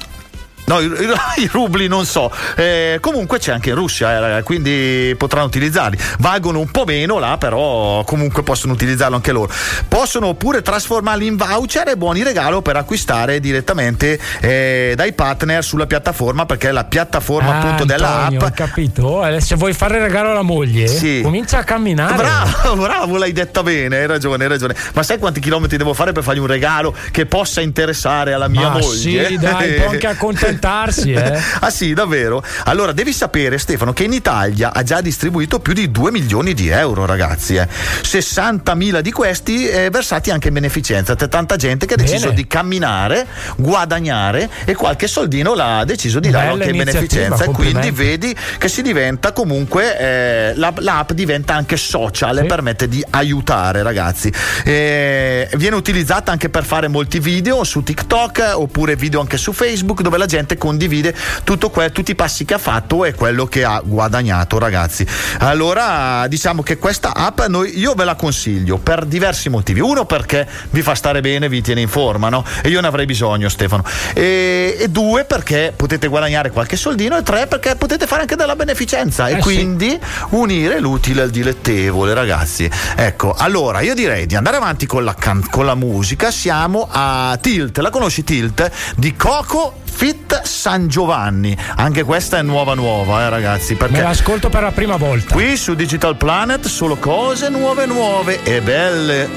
S4: No, i, i- i rubli non so. Eh, comunque c'è anche in Russia, eh, quindi potranno utilizzarli. Valgono un po' meno là, però comunque possono utilizzarlo anche loro. Possono oppure trasformarli in voucher e buoni regalo per acquistare direttamente eh, dai partner sulla piattaforma, perché è la piattaforma
S5: Ah,
S4: appunto della
S5: Antonio,
S4: app.
S5: Ho capito. Eh, Se vuoi fare regalo alla moglie,
S4: Sì.
S5: comincia a camminare.
S4: Bravo, bravo, l'hai detta bene, hai ragione, hai ragione. Ma sai quanti chilometri devo fare per fargli un regalo che possa interessare alla mia
S5: Ma
S4: moglie?
S5: sì, dai, può anche accontentarsi, eh.
S4: ah sì, davvero? Allora, devi sapere, Stefano, che in Italia ha già distribuito più di 2 milioni di euro, ragazzi. Eh. 60.000 di questi eh, versati anche in beneficenza. C'è tanta gente che ha deciso
S5: Bene.
S4: di camminare, guadagnare e qualche soldino l'ha deciso di
S5: Bella
S4: anche in beneficenza. E quindi vedi che si diventa comunque eh, la- l'app diventa anche social e permette di aiutare ragazzi Eh, viene utilizzata anche per fare molti video su TikTok oppure video anche su Facebook dove la gente condivide tutto que- tutti i passi che ha fatto e quello che ha guadagnato ragazzi. Allora diciamo che questa app noi- io ve la consiglio per diversi motivi. Uno perché vi fa stare bene vi tiene in forma no? e io ne avrei bisogno Stefano. E, e due perché potete guadagnare qualche soldino. E tre perché potete fare anche della beneficenza. E
S5: Eh sì.
S4: quindi unire l'utile al dilettevole ragazzi. Ecco allora io direi di andare avanti con la, can- con la musica. Siamo a Tilt. La conosci Tilt? Di Coco Fit San Giovanni. Anche questa è nuova nuova eh ragazzi
S5: Me
S4: perché
S5: l'ascolto per la prima volta.
S4: qui su Digital Planet solo cose nuove nuove e belle.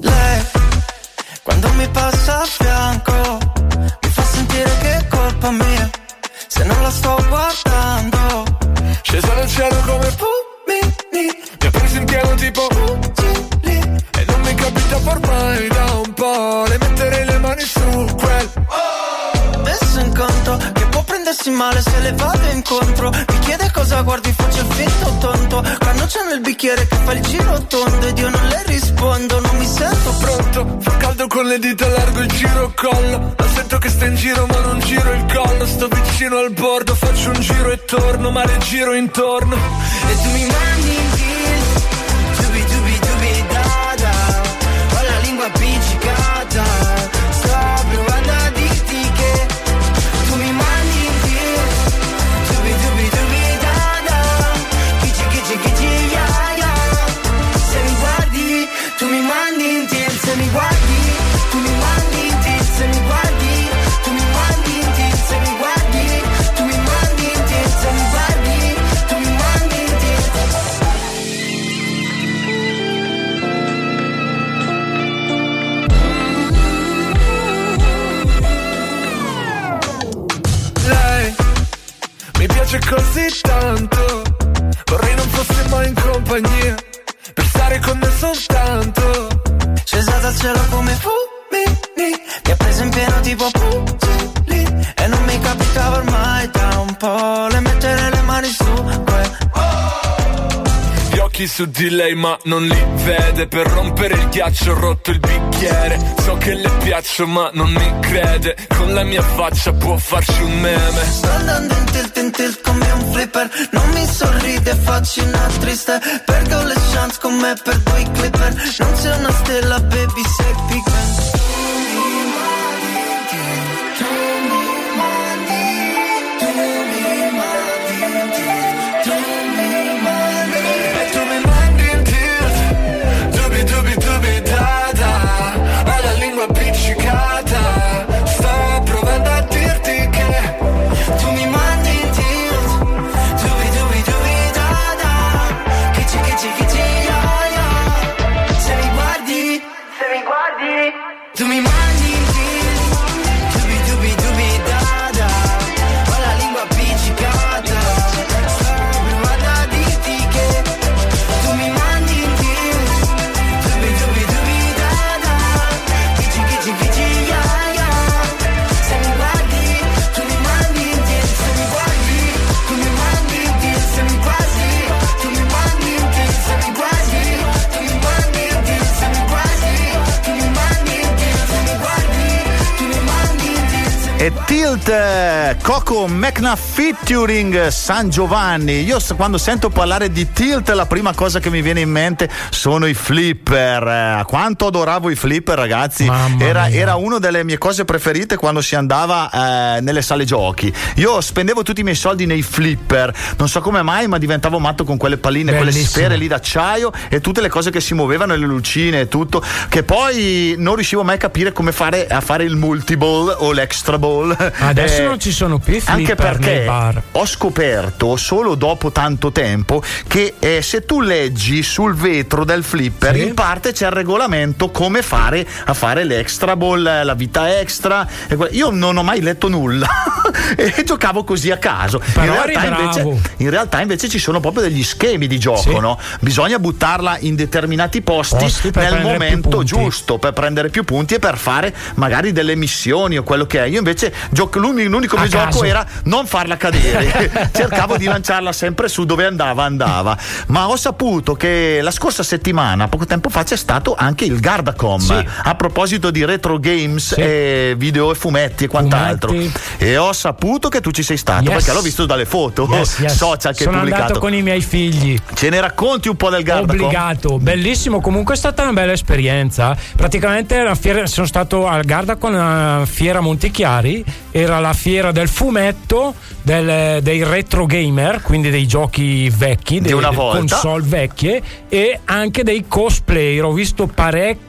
S8: Lei, quando mi passa a fianco, mi fa sentire che è colpa mia. Se non la sto guardando,
S1: Scesa dal cielo come pumini Mi ha preso in pieno tipo Ugili E non mi capita ormai da un po' Le metterei le mani su quel
S8: messo in conto che può prendersi male se le vado incontro. Mi chiede cosa guardi, faccio il finto tonto. Quando c'è nel bicchiere che fa il giro tondo ed io non le rispondo, non mi sento
S1: Pronto, fa caldo con le dita largo il giro collo. La sento che sta in giro ma non giro il collo. Sto vicino al bordo, faccio un giro e torno Ma le giro intorno.
S8: E tu mi mandi in tilt Dubi dubi dubi da da. Ho la lingua appiccicata
S1: tanto. Vorrei non fosse mai in compagnia Per stare con me soltanto.
S8: Scesa dal cielo come fulmini Mi ha preso in pieno tipo puzzi
S1: E
S8: non mi capitava ormai da un po' Le mettere le mani
S1: su quel su di lei ma non li vede. Per rompere il ghiaccio ho rotto il bicchiere. So che le piaccio ma non mi crede. Con la mia faccia può farci un meme.
S8: Sto andando in tilt in tilt come un flipper. Non mi sorride, faccio una triste. Perché ho le chance con me per due clipper. Non c'è una stella, baby, sei picante
S1: Tilt
S4: eh, Coco McNa featuring San Giovanni. Io quando sento parlare di Tilt la prima cosa che mi viene in mente sono i flipper. Eh, quanto adoravo i flipper ragazzi. Era, era una delle mie cose preferite quando si andava eh, nelle sale giochi. Io spendevo tutti i miei soldi nei flipper. Non so come mai ma diventavo matto con quelle palline, quelle
S5: Bellissimo.
S4: sfere lì d'acciaio e tutte le cose che si muovevano, le lucine e tutto. Che poi non riuscivo mai a capire come fare a fare il multiball o l'extra ball.
S5: Adesso
S4: Eh,
S5: non ci sono più i
S4: anche
S5: flipper nei
S4: perché
S5: bar.
S4: ho scoperto solo dopo tanto tempo che eh, se tu leggi sul vetro del flipper
S5: Sì.
S4: in parte c'è il regolamento come fare a fare l'extra ball, la vita extra. Io non ho mai letto nulla e giocavo così a caso. In, realtà invece, in realtà invece ci sono proprio degli schemi di gioco,
S5: Sì.
S4: no? Bisogna buttarla in determinati posti,
S5: Posti
S4: nel momento giusto per prendere più punti e per fare magari delle missioni o quello che è. Io invece gioco, l'unico
S5: A
S4: mio gioco era non farla cadere. Cercavo di lanciarla sempre su dove andava, andava. Ma ho saputo che la scorsa settimana, poco tempo fa, c'è stato anche il Gardacom.
S5: Sì.
S4: A proposito di retro games,
S5: Sì.
S4: e video e fumetti e quant'altro.
S5: Fumetti.
S4: E ho saputo che tu ci sei stato
S5: Yes.
S4: perché l'ho visto dalle foto
S5: Yes, yes.
S4: social che hai
S5: Sono
S4: pubblicato.
S5: andato con i miei figli.
S4: Ce ne racconti un po' del Gardacom?
S5: Obbligato, bellissimo. Comunque è stata una bella esperienza. Praticamente fiera- sono stato al Garda con la fiera Montichiari. Era la fiera del fumetto, del- dei retro gamer, quindi dei giochi vecchi, delle console vecchie e anche dei cosplayer. Ho visto parecchi,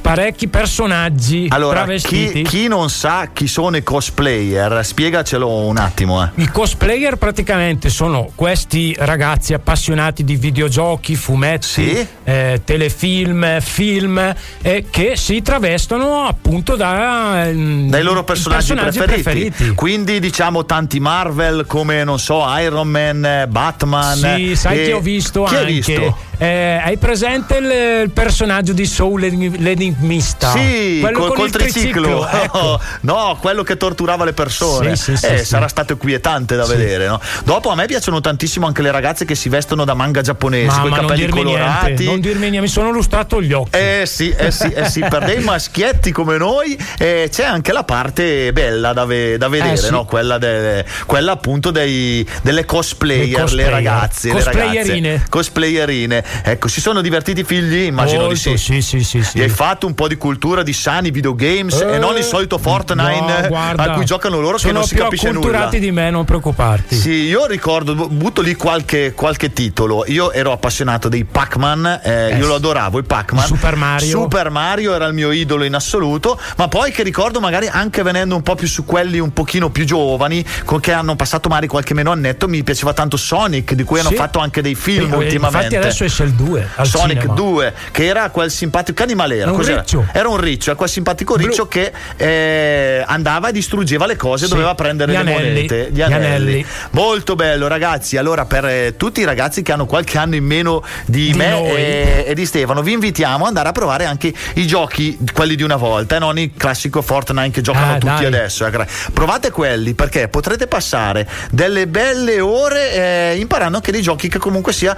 S5: parecchi personaggi
S4: Allora,
S5: travestiti.
S4: chi, chi non sa chi sono i cosplayer, spiegacelo un attimo. Eh.
S5: I cosplayer praticamente sono questi ragazzi appassionati di videogiochi, fumetti,
S4: Sì.
S5: eh, telefilm, film eh, che si travestono appunto da, mm,
S4: Dai loro personaggi, preferiti. Quindi diciamo tanti Marvel come non so Iron Man, eh, Batman.
S5: Sì, sai
S4: eh,
S5: che ho visto anche.
S4: hai visto?
S5: Eh, hai presente il, il personaggio di Soul l'enigmista?
S4: Sì,
S5: quello
S4: col,
S5: con
S4: col
S5: il
S4: triciclo.
S5: ecco.
S4: no, quello che torturava le persone.
S5: Sì, sì, sì,
S4: Eh,
S5: sì.
S4: Sarà stato inquietante da vedere. No? Dopo a me piacciono tantissimo anche le ragazze che si vestono da manga giapponesi, con i
S5: non
S4: capelli
S5: dirmi
S4: colorati.
S5: niente, non dirmi niente, mi sono lustrato gli occhi.
S4: Eh sì, eh sì, eh sì, per dei maschietti come noi eh, c'è anche la parte bella da, ve- da vedere,
S5: sì.
S4: no? quella, de- quella appunto dei- delle cosplayer,
S5: Le cosplayer.
S4: le ragazze, le
S5: Cosplayerine.
S4: ragazze, cosplayerine. Ecco, si sono divertiti i figli? Immagino
S5: Molto,
S4: di sì.
S5: sì, sì, sì, sì.
S4: Gli hai fatto un po' di cultura di sani videogames
S5: Eh,
S4: e non il solito Fortnite
S5: no, guarda,
S4: a cui giocano loro che
S5: sono
S4: non si
S5: più
S4: capisce nulla.
S5: acculturati di me, non preoccuparti.
S4: Sì, io ricordo, bu- butto lì qualche, qualche titolo. Io ero appassionato dei Pac-Man, eh,
S5: Eh
S4: io lo adoravo, i Pac-Man.
S5: Super Mario.
S4: Super Mario era il mio idolo in assoluto, ma poi che ricordo magari anche venendo un po' più su quelli un pochino più giovani, con che hanno passato magari qualche meno annetto, mi piaceva tanto Sonic, di cui hanno
S5: Sì.
S4: fatto anche dei film
S5: Eh,
S4: ultimamente.
S5: Infatti adesso esce il 2 al
S4: Sonic
S5: cinema.
S4: 2, che era quel simpatico. Che animale era?
S5: Un riccio.
S4: Era un riccio, era quel simpatico riccio che eh, andava e distruggeva le cose,
S5: Sì.
S4: doveva prendere
S5: Gli
S4: le
S5: anelli.
S4: monete. Gli
S5: Gli
S4: anelli.
S5: anelli.
S4: Molto bello, ragazzi. Allora, per eh, tutti i ragazzi che hanno qualche anno in meno di,
S5: Di
S4: me e, e di Stefano, vi invitiamo ad andare a provare anche i giochi, quelli di una volta, e non il classico Fortnite che giocano
S5: Ah,
S4: tutti
S5: dai.
S4: adesso. ecco. Provate quelli perché potrete passare delle belle ore eh, imparando anche dei giochi che comunque sia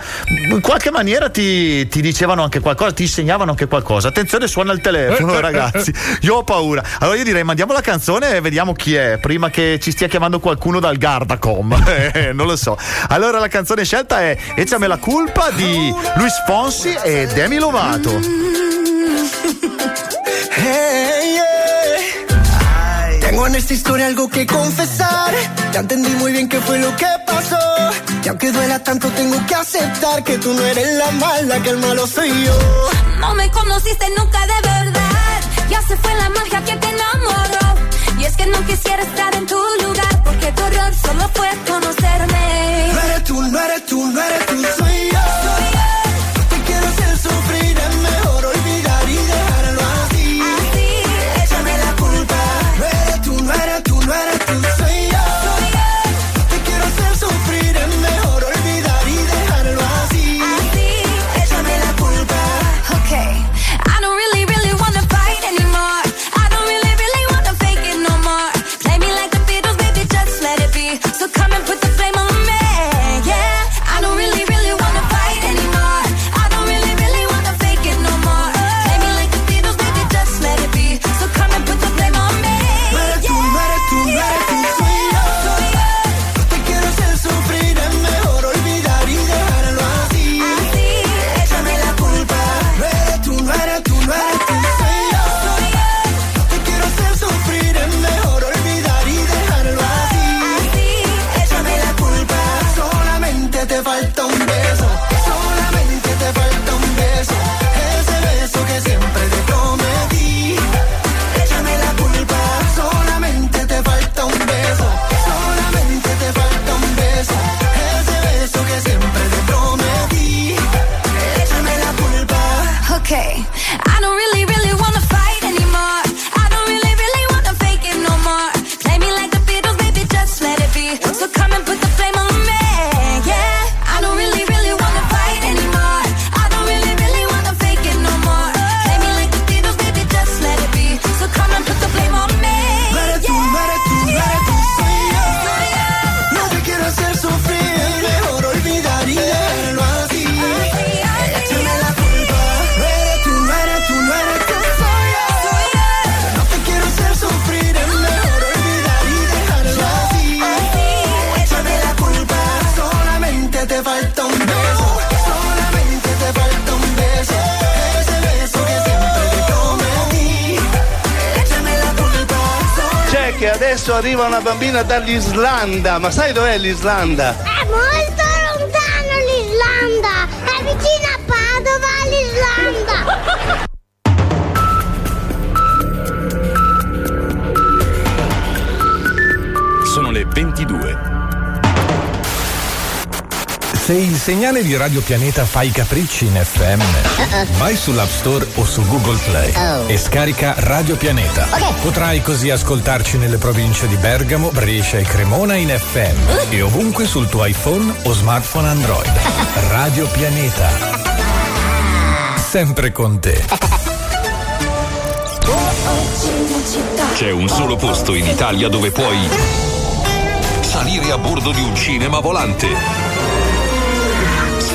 S4: in qualche maniera maniera ti, ti dicevano anche qualcosa, ti insegnavano anche qualcosa. Attenzione, suona il telefono, ragazzi. Io ho paura. Allora io direi mandiamo la canzone e vediamo chi è, prima che ci stia chiamando qualcuno dal Gardacom. Eh, non lo so. Allora la canzone scelta è Echame la culpa di Luis Fonsi e Demi Lovato.
S22: Hey, yeah. Tengo en esta historia algo que confesar. Ya entendí muy bien qué fue lo que pasó. Y aunque duela tanto, tengo que aceptar que tú no eres la mala, que el malo soy yo.
S23: No me conociste nunca de verdad. Ya se fue la magia que te enamoró. Y es que no quisiera estar en tu lugar. Porque tu error solo fue conocerme.
S22: No eres tú, no eres tú, no eres tú, soy yo.
S24: Adesso arriva una bambina dall'Islanda, ma sai dov'è l'Islanda?
S25: È molto lontano l'Islanda! È vicino a Padova l'Islanda!
S11: Sono le 22.
S2: Se il segnale di Radio Pianeta fa i capricci in FM, vai sull'App Store o su Google Play
S25: Oh.
S2: e scarica Radio Pianeta. Potrai così ascoltarci nelle province di Bergamo, Brescia e Cremona in FM e ovunque sul tuo iPhone o smartphone Android. Radio Pianeta. Sempre con te.
S11: C'è un solo posto in Italia dove puoi salire a bordo di un cinema volante,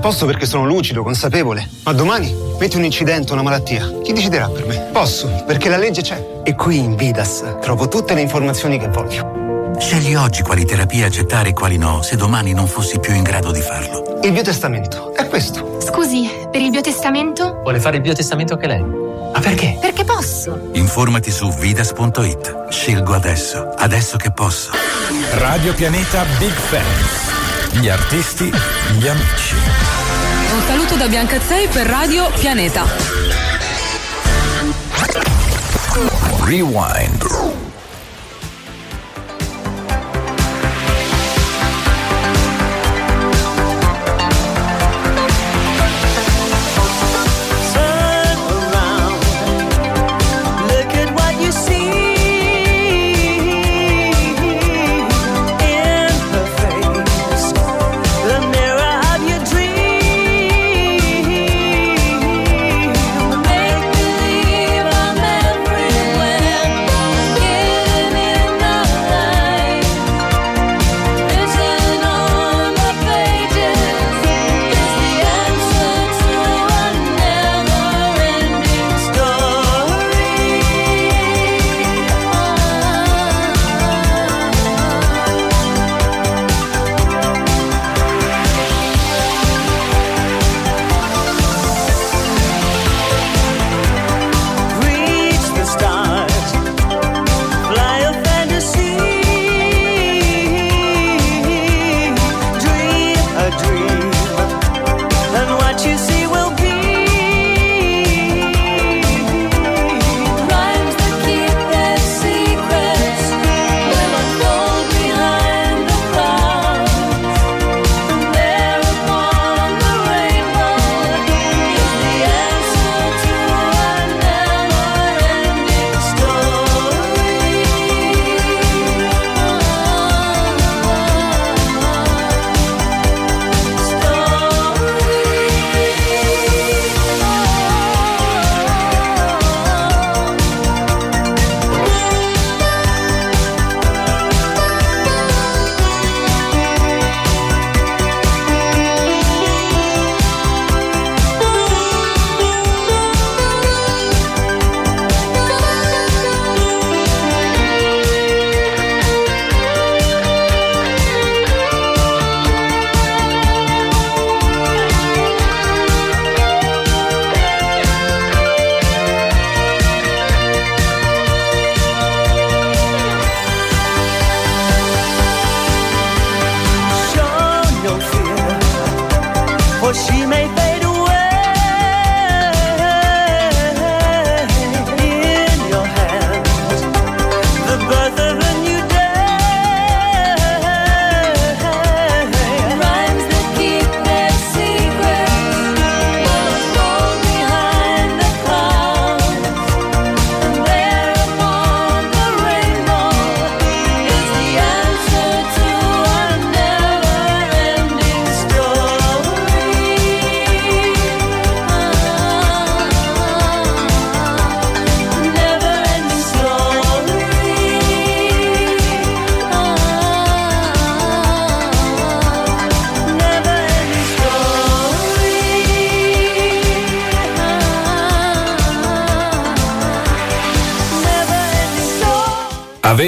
S26: Posso perché sono lucido, consapevole. Ma domani metti un incidente, una malattia. Chi deciderà per me? Posso, perché la legge c'è. E qui in Vidas trovo tutte le informazioni che voglio.
S15: Scegli oggi quali terapie accettare e quali no, se domani non fossi più in grado di farlo.
S26: Il biotestamento è questo.
S27: Scusi, per il biotestamento?
S28: Vuole fare il biotestamento anche lei? Ma perché?
S27: Perché posso?
S15: Informati su vidas.it. Scelgo adesso, adesso che posso.
S2: Radio Pianeta Big Fans. Gli artisti, gli amici.
S29: Un saluto da Bianca Zei per Radio Pianeta.
S2: Rewind.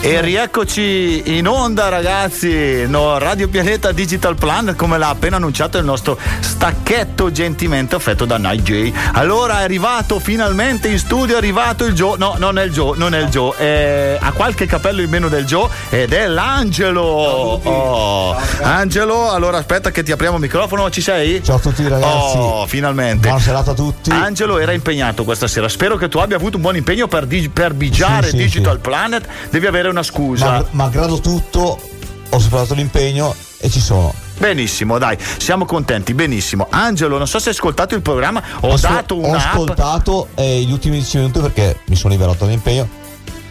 S4: E rieccoci in onda ragazzi, no, Radio Pianeta Digital Plan come l'ha appena annunciato il nostro stacchetto gentilmente offerto da Night J. Allora è arrivato finalmente in studio, è arrivato il Joe, no non è il Joe, non è il Joe, è- ha qualche capello in meno del Joe ed è l'Angelo. Oh. Angelo, allora aspetta che ti apriamo il microfono, ci sei?
S30: Ciao a tutti ragazzi.
S4: Oh, finalmente.
S30: Buona serata a tutti.
S4: Angelo era impegnato questa sera. Spero che tu abbia avuto un buon impegno per, dig- per bigiare
S30: Sì, sì,
S4: Digital Planet. Devi avere una scusa.
S30: Ma, malgrado tutto, ho superato l'impegno e ci sono.
S4: Benissimo, dai, siamo contenti, benissimo. Angelo, non so se hai ascoltato il programma, ho
S30: Ascol-
S4: dato
S30: Ho
S4: una app.
S30: ascoltato eh, gli ultimi 10 minuti perché mi sono liberato dall'impegno.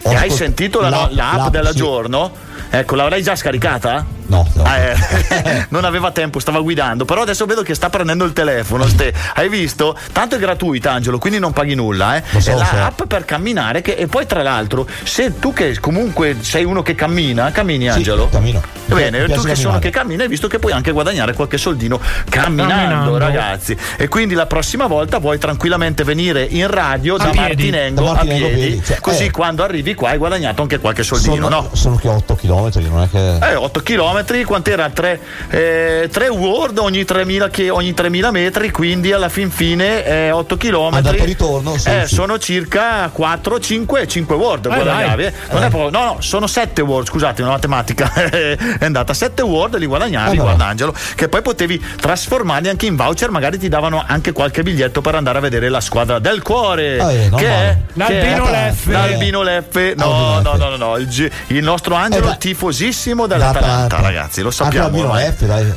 S30: Ho
S4: E hai sentito la,
S30: l'app-
S4: l'app
S30: l'app,
S4: della
S30: sì.
S4: Ecco, l'avrai già scaricata?
S30: No, no.
S4: Ah, eh, non aveva tempo, stava guidando. Però adesso vedo che sta prendendo il telefono. Ste. Hai visto? Tanto è gratuita, Angelo, quindi non paghi nulla. Eh.
S30: Lo so,
S4: è la
S30: so.
S4: app per camminare. Che, e poi, tra l'altro, se tu che comunque sei uno che cammina, cammini, Angelo?
S30: cammino.
S4: Bene, tu che sono
S30: camminare.
S4: che cammina, hai visto che puoi anche guadagnare qualche soldino camminando,
S5: Camminando.
S4: ragazzi. E quindi la prossima volta puoi tranquillamente venire in radio
S30: A
S4: da
S30: piedi.
S4: Martinengo,
S30: Da Martinengo
S4: a piedi.
S30: piedi, cioè,
S4: così
S30: eh.
S4: quando arrivi qua hai guadagnato anche qualche soldino,
S30: Sono,
S4: no?
S30: sono che 8 km, non è che.
S4: Eh, 8 km, quant'era? 3, eh, 3 word ogni 3000, che- ogni 3000 metri, quindi alla fin fine eh, 8 km.
S30: Andata e ritorno, sì,
S4: eh,
S30: sì.
S4: Sono circa 4, 5, 5 word.
S30: Eh,
S4: guadagnavi, eh. Non
S30: Eh.
S4: è proprio- no, no, sono 7 word, scusate, una matematica è andata. 7 word li guadagnavi,
S30: Eh,
S4: guarda
S30: vabbè.
S4: Angelo, che poi potevi trasformarli anche in voucher, magari ti davano anche qualche biglietto per andare a vedere la squadra del cuore.
S30: Eh, non
S4: che è?
S5: L'Albino
S4: Che è?
S5: Leffe.
S4: L'Albino Leffe. No, no, no, no, no. Il, nostro Angelo. Tifosissimo dell'Atalanta, ragazzi, lo sappiamo.
S30: Anche la F, dai.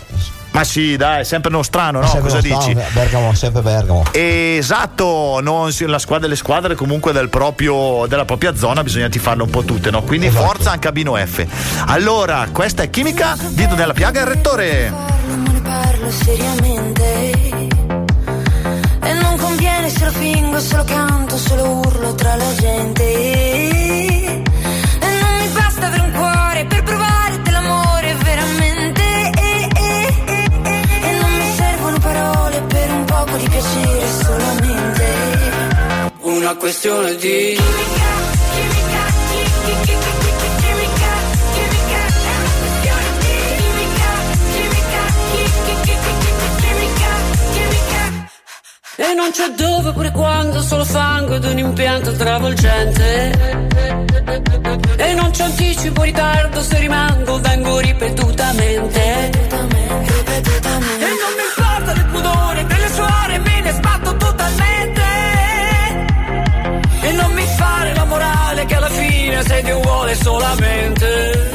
S4: Ma sì, dai, è sempre nostrano, no?
S30: Sempre
S4: Cosa
S30: non
S4: dici?
S30: Bergamo, sempre Bergamo.
S4: Esatto, non la squadra, le squadre comunque del proprio, della propria zona bisogna tifarle un po' tutte, no? Quindi
S30: Esatto.
S4: forza anche a Bino F. Allora, questa è Chimica, dito nella piaga il rettore.
S6: Non ne parlo seriamente E non conviene se lo fingo, se lo canto, se lo urlo tra la gente piacere solamente
S8: Una questione di
S31: E non c'è dove pure quando, solo sangue ed un impianto travolgente. E non c'è anticipo ritardo, se rimango vengo ripetutamente. E non mi importa del che alla fine sei Dio vuole solamente.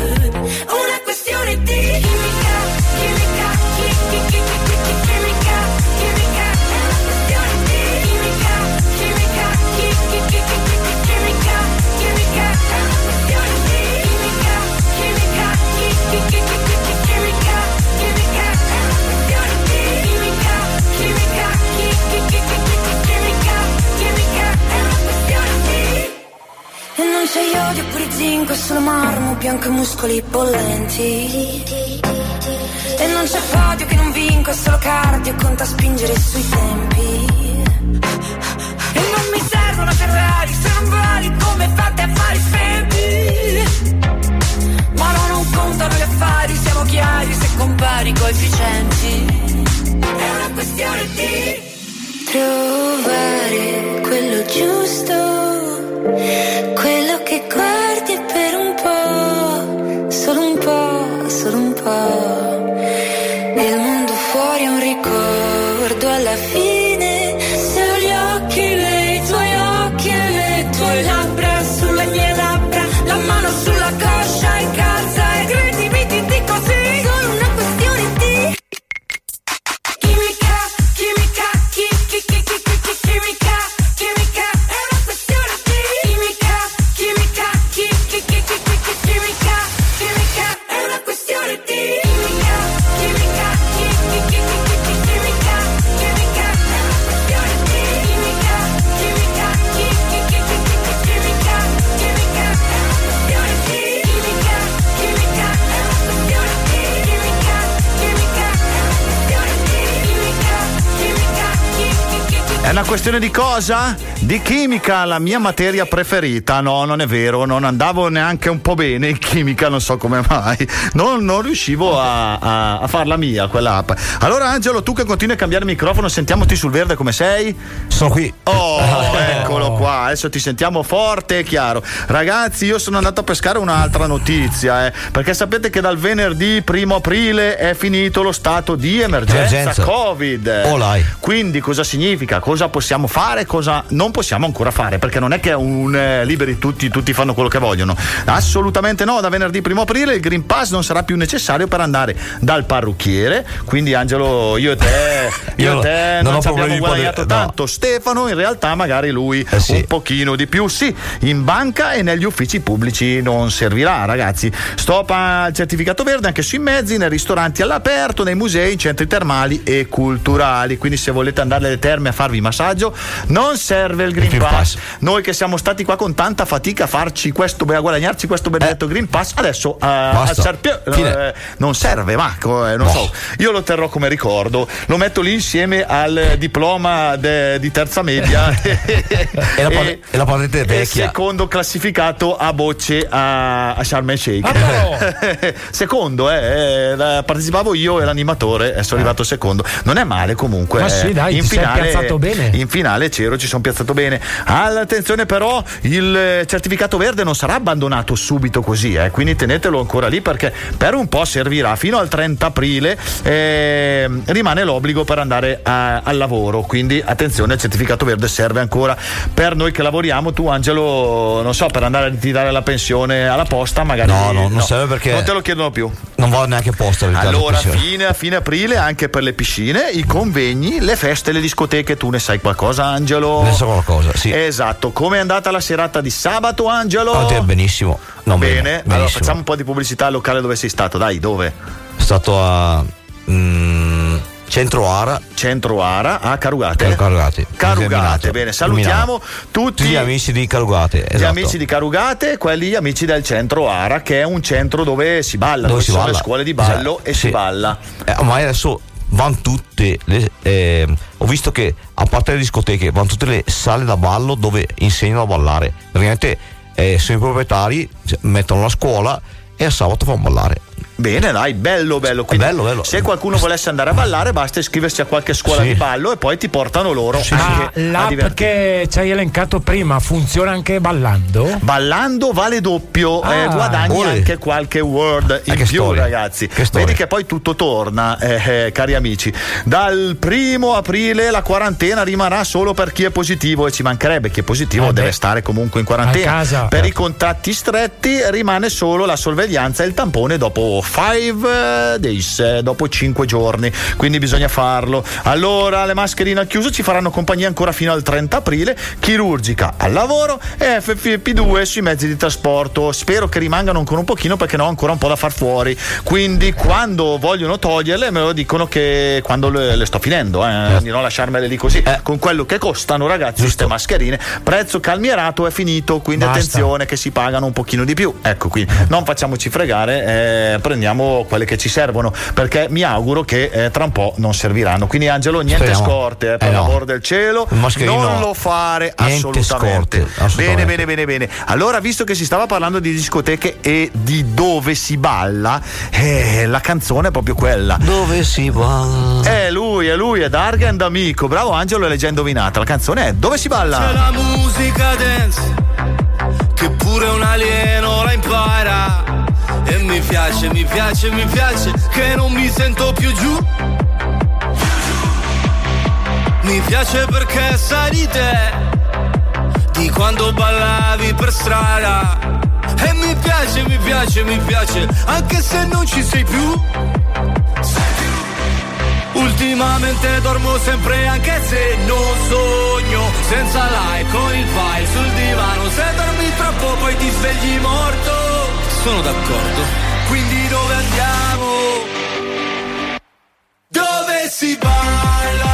S6: Non c'è iodio pure zinco, è solo marmo, bianco e muscoli bollenti. E non c'è podio che non vinco, è solo cardio, conta spingere sui tempi. E non mi serve una Ferrari, se non vali come fate a fare spenti.
S31: Ma no, non contano gli affari, siamo chiari se compari i coefficienti.
S6: È una questione di trovare quello giusto, quello solo un po', solo un po'.
S4: Questione di cosa? Di chimica, la mia materia preferita. No, non è vero, non andavo neanche un po' bene in chimica, non so come mai. Non, non riuscivo a, a, a farla mia quell'app. Allora, Angelo, tu che continui a cambiare microfono, sentiamoti sul verde come sei?
S30: Sono qui.
S4: Oh, eccolo qua, adesso ti sentiamo forte e chiaro. Ragazzi, io sono andato a pescare un'altra notizia, eh, perché sapete che dal venerdì primo aprile è finito lo stato di emergenza,
S30: Emergenza.
S4: Covid.
S30: Oh, lai.
S4: Quindi cosa significa? Cosa possiamo fare? Cosa non possiamo ancora fare? Perché non è che è un eh, liberi tutti, tutti fanno quello che vogliono. Assolutamente no, da venerdì primo aprile il Green Pass non sarà più necessario per andare dal parrucchiere. Quindi Angelo, io e te, io,
S30: Io
S4: e te
S30: non
S4: non, ci abbiamo guadagnato
S30: poter- no.
S4: tanto. Stefano in realtà magari lui
S30: Eh sì.
S4: un pochino di più. Sì, in banca e negli uffici pubblici non servirà, ragazzi. Stop al certificato verde anche sui mezzi, nei ristoranti all'aperto, nei musei, in centri termali e culturali. Quindi se volete andare alle terme a farvi massaggio, non serve il Green,
S30: Green
S4: Pass.
S30: Pass.
S4: Noi che siamo stati qua con tanta fatica a farci questo, a guadagnarci questo benedetto Green Pass, adesso eh, al Serpio- eh, non serve, ma eh, non so. Io lo terrò come ricordo, lo metto lì insieme al diploma de- di terza media
S30: E la, pa- e la patente
S4: e
S30: vecchia.
S4: secondo classificato a bocce a, a Sharm el Sheikh.
S5: Ah,
S4: secondo, eh, eh, partecipavo io e l'animatore, e sono arrivato secondo. Non è male comunque.
S5: Ma
S4: eh.
S5: sì, dai,
S4: in finale,
S5: piazzato bene.
S4: In finale c'ero, ci sono piazzato bene. Attenzione però, il eh, certificato verde non sarà abbandonato subito così, eh, quindi tenetelo ancora lì perché per un po' servirà fino al 30 aprile. eh, rimane l'obbligo per andare a- al lavoro, quindi attenzione, il certificato verde serve ancora per noi che lavoriamo. Tu Angelo, non so, per andare a ritirare la pensione alla posta magari...
S30: No, no, non serve perché-
S4: Non te lo chiedono più.
S30: Non vado neanche verità,
S4: Allora, fine, a fine aprile anche per le piscine, i convegni, le feste, le discoteche. Tu ne sai qualcosa, Angelo?
S30: Ne so qualcosa, sì.
S4: Esatto. Come è andata la serata di sabato, Angelo?
S30: Ah, te, benissimo. Non
S4: bene.
S30: bene,
S4: Allora
S30: benissimo.
S4: facciamo un po' di pubblicità al locale dove sei stato. Dai, dove?
S30: Stato a mm, Centro Ara.
S4: Centro Ara a Carugate.
S30: Carugate.
S4: Carugate, bene. Salutiamo tutti
S30: Tutti gli amici di Carugate.
S4: Gli
S30: esatto.
S4: amici di Carugate quelli amici del centro Ara, che è un centro dove si balla, dove,
S30: Dove si
S4: sono
S30: balla.
S4: le scuole di ballo
S30: Esatto,
S4: e si
S30: sì.
S4: balla.
S30: Eh, ma adesso vanno tutte le. eh, ho visto che a parte le discoteche, vanno tutte le sale da ballo dove insegnano a ballare. Praticamente eh, sono i proprietari, cioè, mettono la scuola e a sabato fanno ballare.
S4: Bene, dai, bello, bello. Quindi,
S30: bello, bello.
S4: Se qualcuno volesse andare a ballare, basta iscriversi a qualche scuola
S30: Sì.
S4: di ballo e poi ti portano loro
S5: Ma
S4: anche a
S5: l'app che ci hai elencato prima funziona anche ballando?
S4: Ballando vale doppio,
S5: Ah.
S4: eh, guadagni
S5: Ore.
S4: anche qualche word in
S30: che
S4: più,
S30: storia.
S4: ragazzi.
S30: Che.
S4: Vedi che poi tutto torna, eh, eh, cari amici. Dal primo aprile la quarantena rimarrà solo per chi è positivo e ci mancherebbe chi è positivo
S5: Eh
S4: deve stare comunque in quarantena. Per i contatti stretti rimane solo la sorveglianza e il tampone dopo 5 days, eh, dopo 5 giorni. Quindi bisogna farlo. Allora, le mascherine al chiuso ci faranno compagnia ancora fino al 30 aprile. Chirurgica al lavoro e FFP2 sui mezzi di trasporto. Spero che rimangano ancora un pochino perché ne ho ancora un po' da far fuori. Quindi, quando vogliono toglierle, me lo dicono che quando le, le sto finendo, eh, di non lasciarmele lì così. Con quello che costano, ragazzi, queste mascherine. Prezzo calmierato è finito. Quindi,
S5: Basta.
S4: attenzione che si pagano un pochino di più. Ecco qui, non facciamoci fregare, eh, prendiamo quelle che ci servono perché mi auguro che eh, tra un po' non serviranno. Quindi Angelo, niente
S30: Speriamo.
S4: scorte, eh, per
S30: Eh no.
S4: l'amor del cielo,
S30: mascherino
S4: non
S30: no.
S4: lo fare assolutamente.
S30: scorte, assolutamente.
S4: Bene, bene, bene, bene. Allora, visto che si stava parlando di discoteche e di dove si balla, eh, la canzone è proprio quella.
S30: Dove si va?
S4: È lui, è lui, è Dargen D'Amico. Bravo Angelo, è leggenda indovinata. La canzone è Dove si
S3: C'è
S4: balla?
S3: la musica dance che pure un alieno la impara. E mi piace, mi piace, mi piace che non mi sento più giù. Mi piace perché sai di te, di quando ballavi per strada. E mi piace, mi piace, mi piace, anche se non ci sei più. Ultimamente dormo sempre anche se non sogno Senza like con il file sul divano Se dormi troppo poi ti svegli morto Sono d'accordo Quindi dove andiamo? Dove si balla?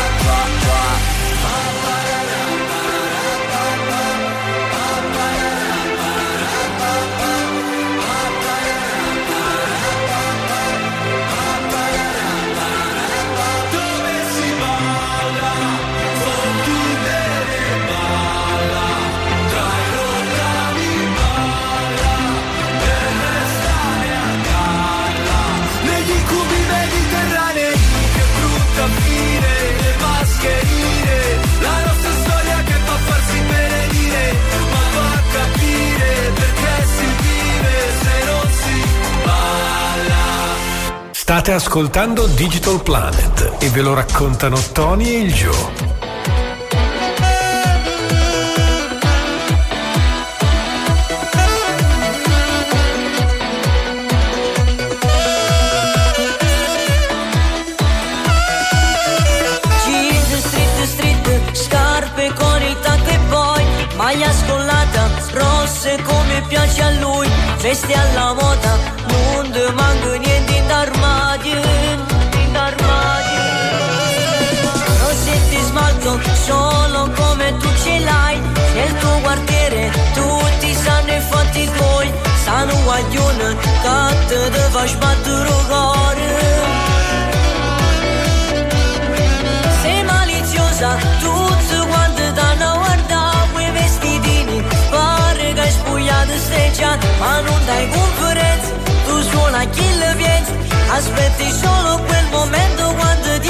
S2: State ascoltando Digital Planet e ve lo raccontano Tony e il Joe.
S32: Maglia scollata, rosse come piace a lui, vesti alla moda, non ti tuoi, sanno guaglione, che te deve sbattere cuore. Sei maliziosa, tutti quanti t'hanno guardato quei vestitini Pare che hai spogliato streggiato, ma non dai conferenze Tu suona chi le vieni, aspetti solo quel momento quando ti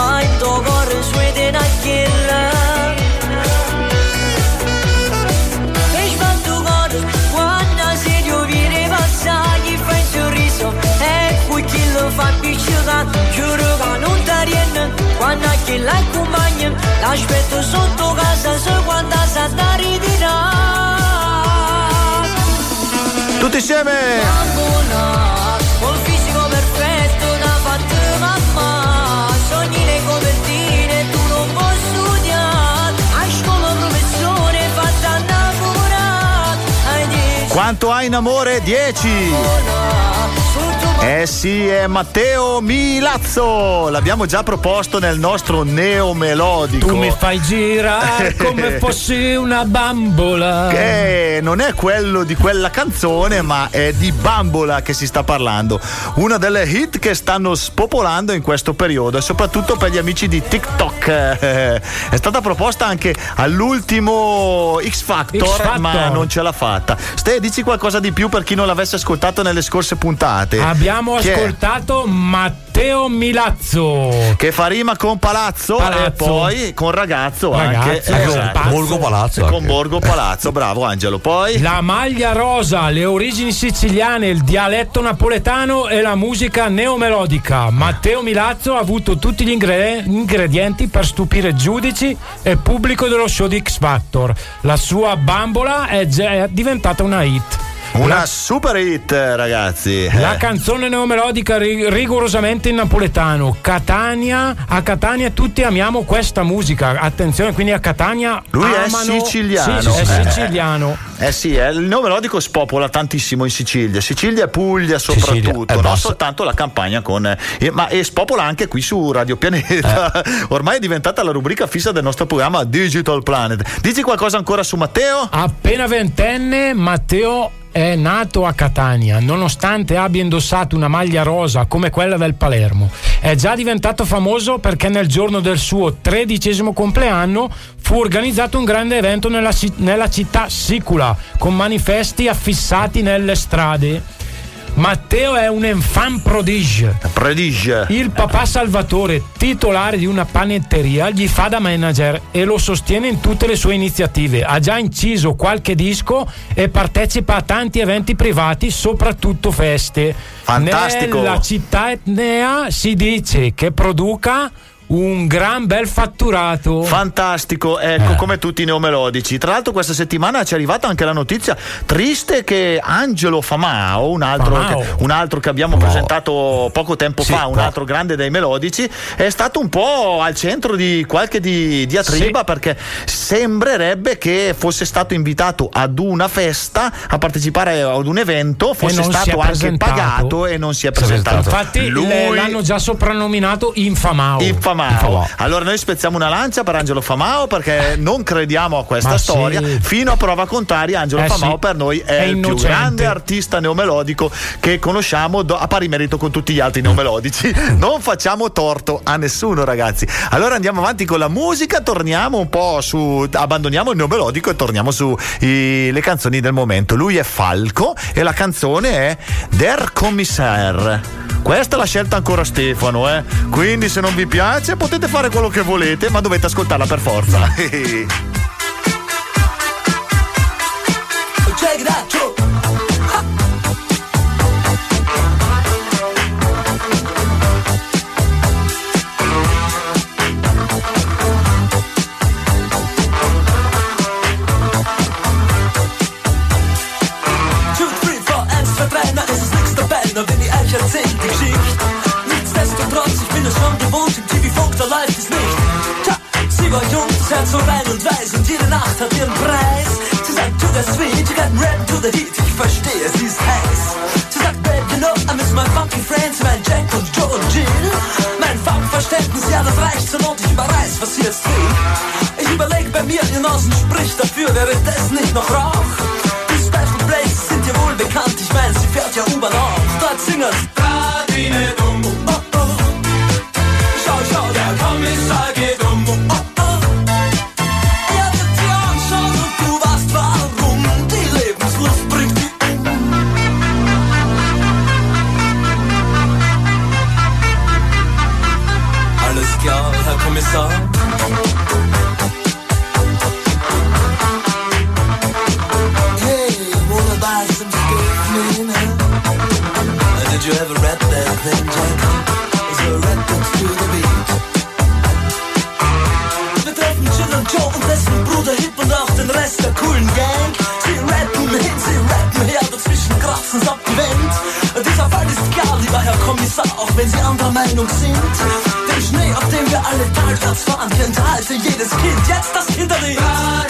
S32: stella, ma il tuo cuore suede una chiella e sbatto cuore quando si viene passare fa il sorriso. E poi chi lo fa piccicare giuro che non ti rienne quando chi la accompagna l'aspetto sotto casa se quando sa da ritirare
S4: Tutti insieme!
S32: Bambona,
S4: Quanto hai in amore? 10! Eh sì, è Matteo Milazzo. L'abbiamo già proposto nel nostro neomelodico.
S5: Tu mi fai girare come fossi una bambola.
S4: Che non è quello di quella canzone, ma è di Bambola che si sta parlando. Una delle hit che stanno spopolando in questo periodo e soprattutto per gli amici di TikTok. Eh, È stata proposta anche all'ultimo X Factor,
S5: X Factor.
S4: ma non ce l'ha fatta. Ste, dici qualcosa di più per chi non l'avesse ascoltato nelle scorse puntate.
S5: Abbiamo
S4: Chi è?
S5: ascoltato Matteo Milazzo.
S4: Che fa rima con palazzo,
S5: Palazzo.
S4: e poi con ragazzo,
S5: Ragazzo,
S4: anche.
S5: ecco,
S4: Esatto.
S30: Borgo Palazzo
S4: Con
S30: anche.
S4: Borgo Palazzo, bravo Angelo. Poi
S5: La maglia rosa, le origini siciliane, il dialetto napoletano e la musica neomelodica. Matteo Milazzo ha avuto tutti gli ingre- ingredienti per stupire giudici e pubblico dello show di X Factor. La sua bambola è già è diventata una hit.
S4: Una super hit, ragazzi.
S5: La
S4: Eh.
S5: canzone neomelodica ri- rigorosamente in napoletano. Catania, a Catania tutti amiamo questa musica. Attenzione, quindi a Catania
S4: Lui è
S5: amano-
S4: siciliano.
S5: Sì, sì, è
S4: Eh.
S5: siciliano.
S4: Eh sì, eh, il nome melodico spopola tantissimo in Sicilia, Sicilia e Puglia
S30: Sicilia,
S4: soprattutto,
S30: e
S4: non
S30: basta.
S4: soltanto la campagna con... eh, ma e spopola anche qui su Radio Pianeta,
S30: Eh.
S4: ormai è diventata la rubrica fissa del nostro programma Digital Planet. Dici qualcosa ancora su Matteo?
S5: Appena ventenne, Matteo è nato a Catania, nonostante abbia indossato una maglia rosa come quella del Palermo. È già diventato famoso perché nel giorno del suo tredicesimo compleanno fu organizzato un grande evento nella, nella città sicula, con manifesti affissati nelle strade. Matteo è un enfant prodige.
S4: Prodige.
S5: Il papà Salvatore, titolare di una panetteria, gli fa da manager e lo sostiene in tutte le sue iniziative. Ha già inciso qualche disco e partecipa a tanti eventi privati, soprattutto feste.
S4: Fantastico.
S5: Nella città etnea si dice che produca un gran bel fatturato.
S4: Fantastico, ecco come tutti i neomelodici. Tra l'altro questa settimana ci è arrivata anche la notizia triste che Angelo Famao, un altro,
S5: Famao.
S4: Che, un altro che abbiamo presentato poco tempo
S30: Sì,
S4: fa, un
S30: no.
S4: altro grande dei melodici, è stato un po' al centro di qualche di, diatriba
S5: Sì.
S4: perché sembrerebbe che fosse stato invitato ad una festa a partecipare ad un evento, fosse stato anche
S5: presentato.
S4: pagato e non si è presentato.
S5: Infatti
S4: Lui-
S5: l'hanno già soprannominato Infamao.
S4: Infamao.
S30: Infamao.
S4: Allora noi spezziamo una lancia per Angelo Famao perché non crediamo a questa
S5: Ma
S4: storia.
S5: sì.
S4: Fino a prova contraria, Angelo
S5: Eh
S4: Famao
S5: sì.
S4: per noi è,
S5: È
S4: il più
S5: innocente.
S4: grande artista neomelodico che conosciamo a pari merito con tutti gli altri neomelodici. Non facciamo torto a nessuno, ragazzi. Allora andiamo avanti con la musica, torniamo un po' su. abbandoniamo il neomelodico e torniamo su i- le canzoni del momento. Lui è Falco e la canzone è Der Kommissar. Questa l'ha scelta ancora Stefano, eh. Quindi se non vi piace potete fare quello che volete, ma dovete ascoltarla per forza.
S8: so rein und weiß und jede Nacht hat ihren Preis. Sie sagt, to the sweet, you got red to the heat, ich verstehe, sie ist heiß. Sie sagt, babe, you know, I miss my funky friends, mein Jack und Joe und Jill. Mein Funkverständnis, ja, das reicht zur Not, ich überreiß, was sie jetzt will. Ich überlege bei mir, ihr Nasen spricht dafür, wäre das nicht noch Rauch? Die Special Places sind dir wohl bekannt, ich mein, sie fährt ja U-Bahn. Dort singen's. Radine dumm, Meinung sind. Den Schnee, auf dem wir alle talwärts fahren, kennt heute jedes Kind. Jetzt das Kinderlied.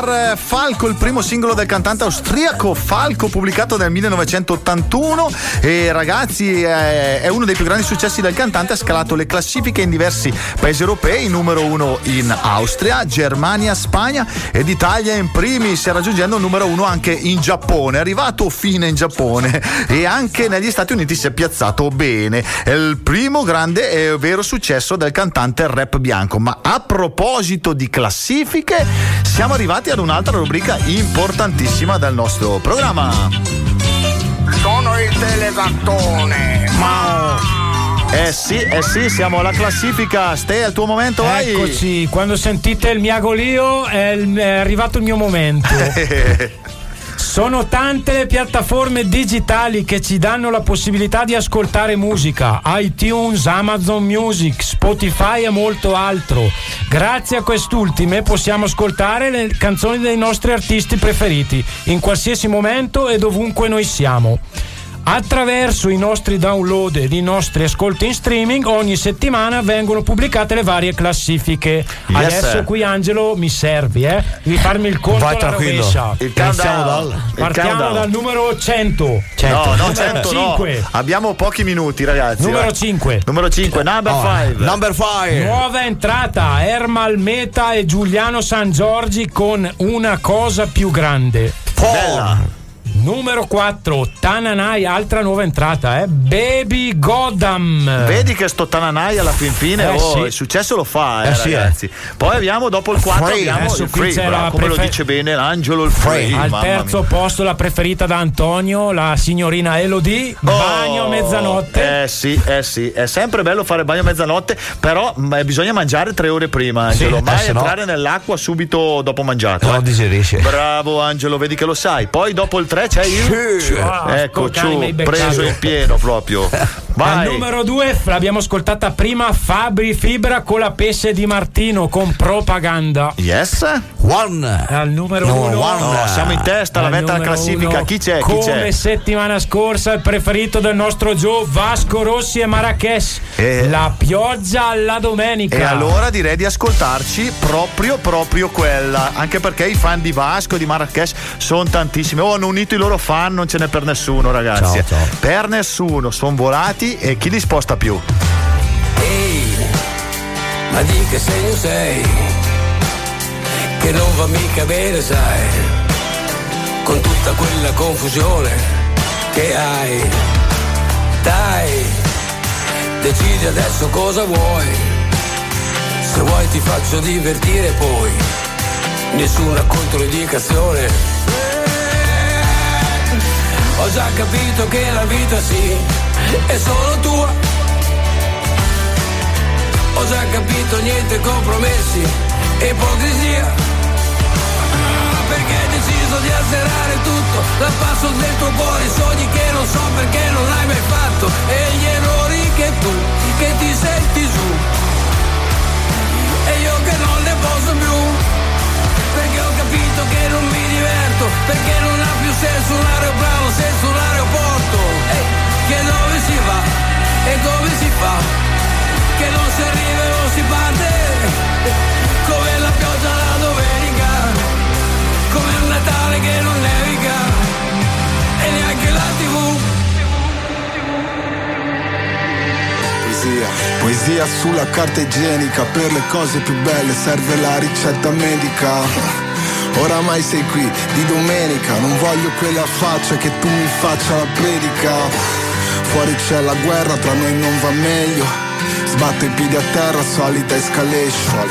S8: Der Kommissar
S4: Falco, il primo singolo del cantante austriaco Falco, pubblicato nel 1981. E ragazzi, eh, è uno dei più grandi successi del cantante. Ha scalato le classifiche in diversi paesi europei, numero uno in Austria, Germania, Spagna ed Italia in primis, raggiungendo il numero uno anche in Giappone. È arrivato fine in Giappone e anche negli Stati Uniti si è piazzato bene. È il primo grande e vero successo del cantante rap bianco. Ma a proposito di classifiche, siamo arrivati ad un'altra rubrica importantissima del nostro programma.
S33: Sono il telegattone.
S4: Eh sì, eh sì, siamo alla classifica. Ste, è il tuo momento, vai.
S5: Eccoci, quando sentite il miagolio è, il- è arrivato il mio momento. Sono tante le piattaforme digitali che ci danno la possibilità di ascoltare musica, iTunes, Amazon Music, Spotify e molto altro. Grazie a quest'ultime possiamo ascoltare le canzoni dei nostri artisti preferiti in qualsiasi momento e dovunque noi siamo. Attraverso i nostri download ed i nostri ascolti in streaming ogni settimana vengono pubblicate le varie classifiche.
S4: Yes,
S5: Adesso qui Angelo mi servi, eh? Devi farmi il conto
S4: Vai
S5: alla
S4: tranquillo.
S5: rovescia.
S4: Il countdown. Dal- il
S5: Partiamo
S4: countdown.
S5: dal numero 100.
S4: No, no,
S5: Numero
S4: 100 no.
S5: 5.
S4: Abbiamo pochi minuti, ragazzi.
S5: Numero
S4: vai.
S5: 5.
S4: Numero 5, number 5.
S30: Number 5.
S5: Nuova entrata, Ermal Meta e Giuliano San Giorgi con una cosa più grande.
S4: Bella.
S5: Numero 4, Tananai, altra nuova entrata, eh? Baby Godam.
S4: Vedi che sto Tananai alla fin fine,
S5: Eh,
S4: oh,
S5: sì.
S4: il successo lo fa, eh,
S5: Eh, sì,
S4: ragazzi. Poi abbiamo dopo il 4
S5: Free.
S4: abbiamo
S5: Adesso
S4: il free, bravo, come lo
S5: prefer-
S4: dice bene l'angelo il free.
S5: Al terzo
S4: mia.
S5: posto la preferita da Antonio, la signorina Elodie, bagno a mezzanotte.
S4: Eh sì, eh sì, è sempre bello fare bagno mezzanotte, però mh, bisogna mangiare tre ore prima, Angelo.
S30: Sì,
S4: mai
S30: eh, se no-
S4: entrare nell'acqua subito dopo mangiato.
S30: Non
S4: eh.
S30: digerisce.
S4: Bravo Angelo, vedi che lo sai. Poi dopo il 3 c'è il. Ecco, ciù, preso in pieno proprio.
S5: Al
S4: Vai.
S5: numero 2 l'abbiamo ascoltata prima Fabri Fibra con la pesse di Martino con propaganda.
S4: Yes.
S30: One.
S5: Al numero
S30: No,
S5: 1
S30: one.
S4: No, siamo in testa, la metta alla classifica. Chi c'è? Chi
S5: Come
S4: c'è?
S5: settimana scorsa il preferito del nostro Joe Vasco Rossi e Marrakesh.
S4: Eh.
S5: La pioggia alla domenica.
S4: E allora direi di ascoltarci proprio, proprio quella. Anche perché i fan di Vasco e di Marrakesh sono tantissimi. Oh, hanno unito i loro fan, non ce n'è per nessuno, ragazzi.
S30: Ciao, ciao.
S4: Per nessuno, sono volati e chi li sposta più?
S34: Ehi, ma di che segno sei? Che non va mica bene, sai, con tutta quella confusione che hai. Dai, decidi adesso cosa vuoi. Se vuoi ti faccio divertire poi, nessuna controindicazione. Ho già capito che la vita sì, è solo tua. Ho già capito niente compromessi ipocrisia. Ah, Perché hai deciso di azzerare tutto? Dal passo del tuo cuore Sogni che non so perché non l'hai mai fatto. E gli errori che tu Che ti senti su E io che non ne posso più. Perché ho capito che non mi diverto. Perché non ha più senso un aeroplano senza un aeroporto. Ehi, Che dove si va e come si fa? Che non si arriva e non si parte. Come la pioggia la domenica. Come un Natale che non nevica. E neanche la tv
S35: Poesia, poesia sulla carta igienica, per le cose più belle serve la ricetta medica. Oramai sei qui di domenica, non voglio quella faccia che tu mi faccia la predica. Fuori c'è la guerra, tra noi non va meglio. Sbatto i piedi a terra, solita escalation.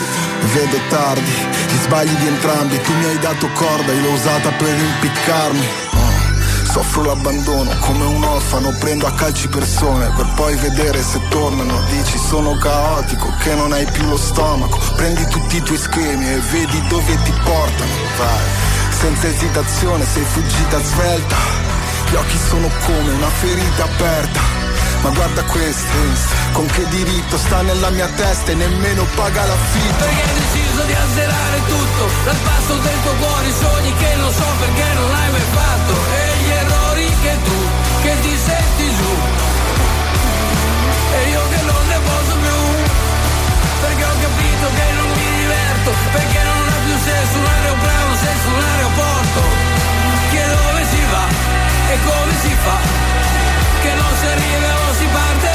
S35: Vedo tardi, gli sbagli di entrambi, tu mi hai dato corda, io l'ho usata per impiccarmi. Oh. Soffro l'abbandono come un orfano, prendo a calci persone per poi vedere se tornano. Dici sono caotico, che non hai più lo stomaco. Prendi tutti i tuoi schemi e vedi dove ti portano. Vai, senza esitazione sei fuggita svelta. Gli occhi sono come una ferita aperta. Ma guarda questo, con che diritto sta nella mia testa e nemmeno paga l'affitto.
S34: Perché hai deciso di azzerare tutto Dal passo del tuo cuore i sogni che non so perché non l'hai mai fatto E gli errori che tu, che ti senti giù E io che non ne posso più Perché ho capito che non mi diverto Perché non ha più senso un aeroplano come si fa? Che non si arriva o si parte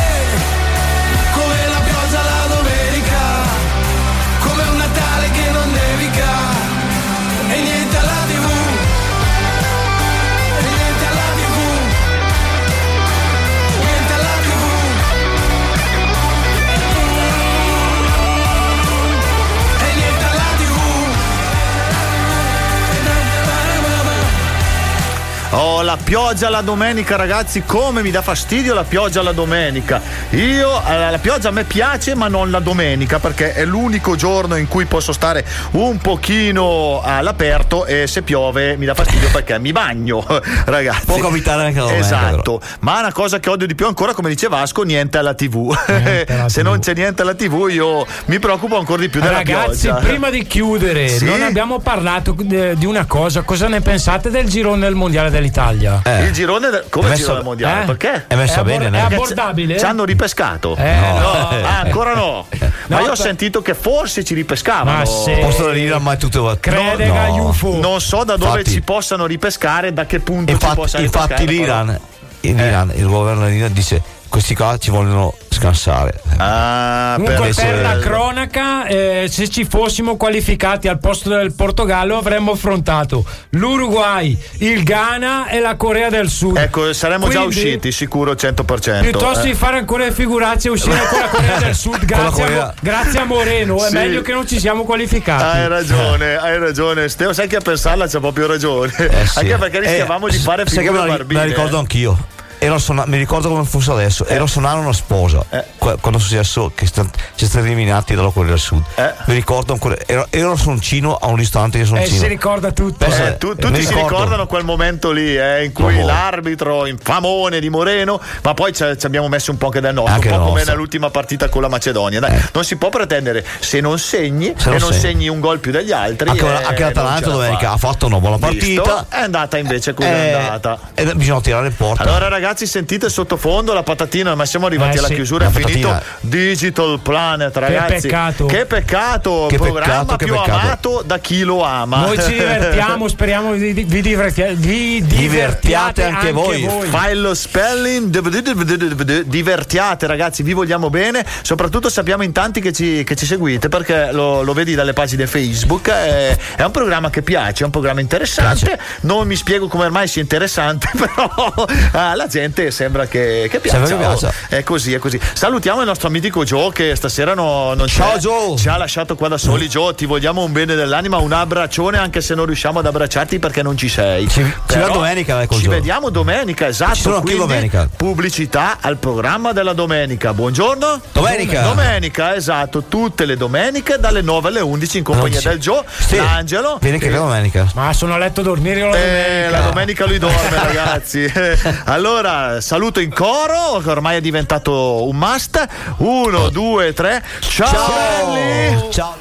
S4: Oh, la pioggia la domenica, ragazzi, come mi dà fastidio la pioggia la domenica. Io, eh, la pioggia a me piace, ma non la domenica, perché è l'unico giorno in cui posso stare un pochino all'aperto e se piove mi dà fastidio perché mi bagno, ragazzi.
S30: Può capitare anche la domenica,
S4: Esatto, ma una cosa che odio di più ancora, come dice Vasco, niente alla TV. se non c'è niente alla TV io mi preoccupo ancora di più della
S5: Ragazzi,
S4: pioggia.
S5: prima di chiudere,
S4: Sì?
S5: non abbiamo parlato de- di una cosa. Cosa ne pensate del girone del mondiale dell'Italia?
S4: Il girone del, come
S5: messo-
S4: girone mondiale?
S5: eh?
S4: Perché?
S5: È messa È bene, abbor- no? è
S4: Perché
S5: abbordabile?
S4: Ci, ci hanno ripescato.
S5: Eh,
S4: no.
S5: no.
S4: Ah, ancora no. Ma
S5: No,
S4: io ho sentito che forse ci ripescavano.
S5: Ma sì.
S30: Posso dire mai tutte le
S5: Crede Gaiufo.
S4: Non so da dove
S30: Infatti-
S4: ci possano ripescare, da che punto ci
S30: Infatti,
S4: possano
S30: infatti
S4: ripescare.
S30: l'Iran, in Iran, il governo dell'Iran dice questi qua ci vogliono scansare.
S4: Ah,
S5: Comunque,
S30: per
S5: per, la cronaca, eh, se ci fossimo qualificati al posto del Portogallo, avremmo affrontato l'Uruguay, il Ghana e la Corea del Sud.
S4: Ecco, saremmo già
S5: Quindi,
S4: usciti, sicuro 100%.
S5: Piuttosto
S4: eh.
S5: di fare ancora le figuracce e uscire con la Corea del Sud,
S4: Con la
S5: grazie, a, grazie a Moreno, è
S4: Sì.
S5: meglio che non ci siamo qualificati.
S4: Hai ragione, hai ragione. Steo, sai che a pensarla c'ha proprio ragione.
S30: Eh, sì.
S4: Anche perché rischiavamo
S30: Eh,
S4: di fare
S30: sai che me
S4: figure
S30: la, me la ricordo anch'io. Ero suona- mi ricordo come fosse adesso. Ero a suonare una sposa qua- quando è successo che sta- si stati eliminati dalla Corea del Sud. Mi ricordo ancora. Ero, ero a Soncino a un ristorante di
S5: Eh,
S30: Soncino.
S5: si ricorda tutto.
S30: Pensa-
S4: Eh, tu- tutti si ricordano quel momento lì eh, in cui
S30: Vabbè.
S4: l'arbitro infamone di Moreno, ma poi ci ci abbiamo messo un po' anche del nostro,
S30: Anche
S4: un po' come nell'ultima partita con la Macedonia. Dai, Non si può pretendere se non segni
S30: Se
S4: e
S30: non
S4: non
S30: segni.
S4: segni un gol più degli altri.
S30: Anche,
S4: eh,
S30: anche l'Atalanta domenica
S4: fa.
S30: ha fatto una buona
S4: Visto?
S30: partita.
S4: È andata invece come
S30: Eh,
S4: è andata.
S30: E bisogna tirare in porta.
S4: Allora ragazzi sentite sottofondo la patatina ma siamo arrivati
S30: Eh,
S4: alla
S30: sì.
S4: chiusura
S30: La
S4: è finito
S30: patatina.
S4: Digital Planet ragazzi
S5: peccato.
S4: che peccato
S30: Che
S4: programma
S30: peccato, che
S4: più
S30: peccato.
S4: amato da chi lo ama
S5: Noi ci divertiamo, speriamo vi, vi, vi divertia- vi divertiate anche, voi.
S4: Fai lo spelling, divertiate ragazzi, vi vogliamo bene. Soprattutto sappiamo in tanti che ci, che ci seguite perché lo, lo vedi dalle pagine Facebook. È, è un programma che piace, è un programma interessante. Non mi spiego come ormai sia interessante, però alla gente sembra che, che piaccia. Oh, è così, è così. Salutiamo il nostro mitico Joe che stasera no- non
S30: Ciao,
S4: c'è.
S30: Joe.
S4: Ci ha lasciato qua da soli. Joe, ti vogliamo un bene dell'anima, un abbraccione anche se non riusciamo ad abbracciarti perché non ci sei.
S30: Ci, ci domenica col
S4: Ci
S30: Joe.
S4: vediamo domenica, esatto.
S30: Ci sono
S4: quindi
S30: domenica.
S4: Pubblicità al programma della domenica. Buongiorno.
S30: Domenica.
S4: Domenica, esatto. Tutte le domeniche dalle 9 alle 11 in compagnia del Joe,
S30: Sì.
S4: l'Angelo.
S30: Vieni che
S4: e-
S30: domenica.
S5: Ma sono a letto a dormire
S4: eh,
S5: domenica.
S4: la domenica lui dorme, ragazzi. allora, saluto in coro, che ormai è diventato un must. Uno, due, tre. Ciao! belli!
S30: Ciao.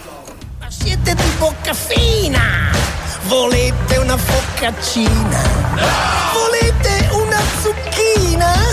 S36: Siete di bocca fina! Volete una focaccina? Volete una zucchina?